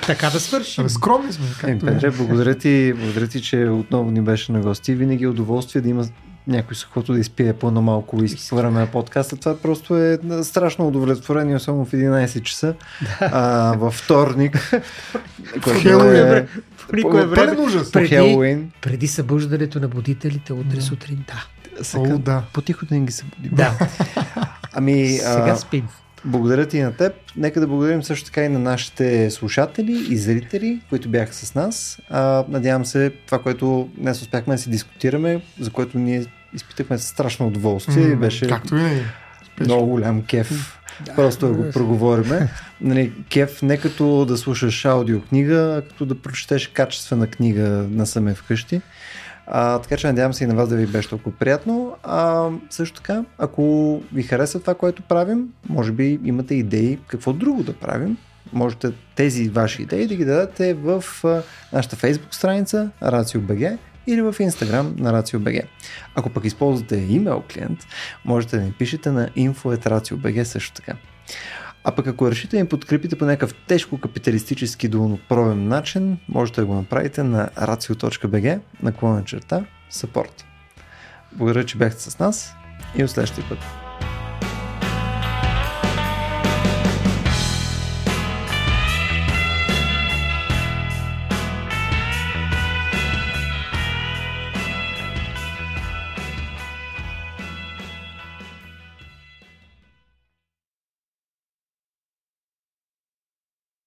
така да свършим. Скромни сме. Както е. Петре, благодаря ти, благодаря ти, че отново ни беше на гости. Винаги е удоволствие да има някой с да изпие по-на малко уиски по време на подкаста. Това просто е страшно удовлетворение, особено в 11 часа а, във вторник. което Хелуин. По никое време. Пълен ужас. по Преди- Хелуин. Преди събуждането на будителите утре сутринта. Сега, О, да. По-тихо да не ги събудим. Да, Ами, сега а, спим. Благодаря ти на теб. Нека да благодарим също така и на нашите слушатели и зрители, които бяха с нас. А, надявам се това, което днес успяхме да си дискутираме, за което ние изпитахме страшно удоволствие и М, беше Както винаги. Много голям кеф. Просто да го проговориме. Нали, кеф не като да слушаш аудиокнига, а като да прочетеш качествена книга насаме вкъщи. А, така че надявам се и на вас да ви беше толкова приятно. А, също така, ако ви харесва това, което правим, може би имате идеи какво друго да правим. Можете тези ваши идеи да ги дадете в нашата Facebook страница RACIO.BG или в Instagram на RACIO.BG. Ако пък използвате имейл клиент, можете да ни пишете на info.racio.bg също така. А пък ако решите да ни подкрепите по някакъв тежко капиталистически долнопровен начин, можете да го направите на racio.bg наклона черта support. Благодаря, че бяхте с нас и от следващия път.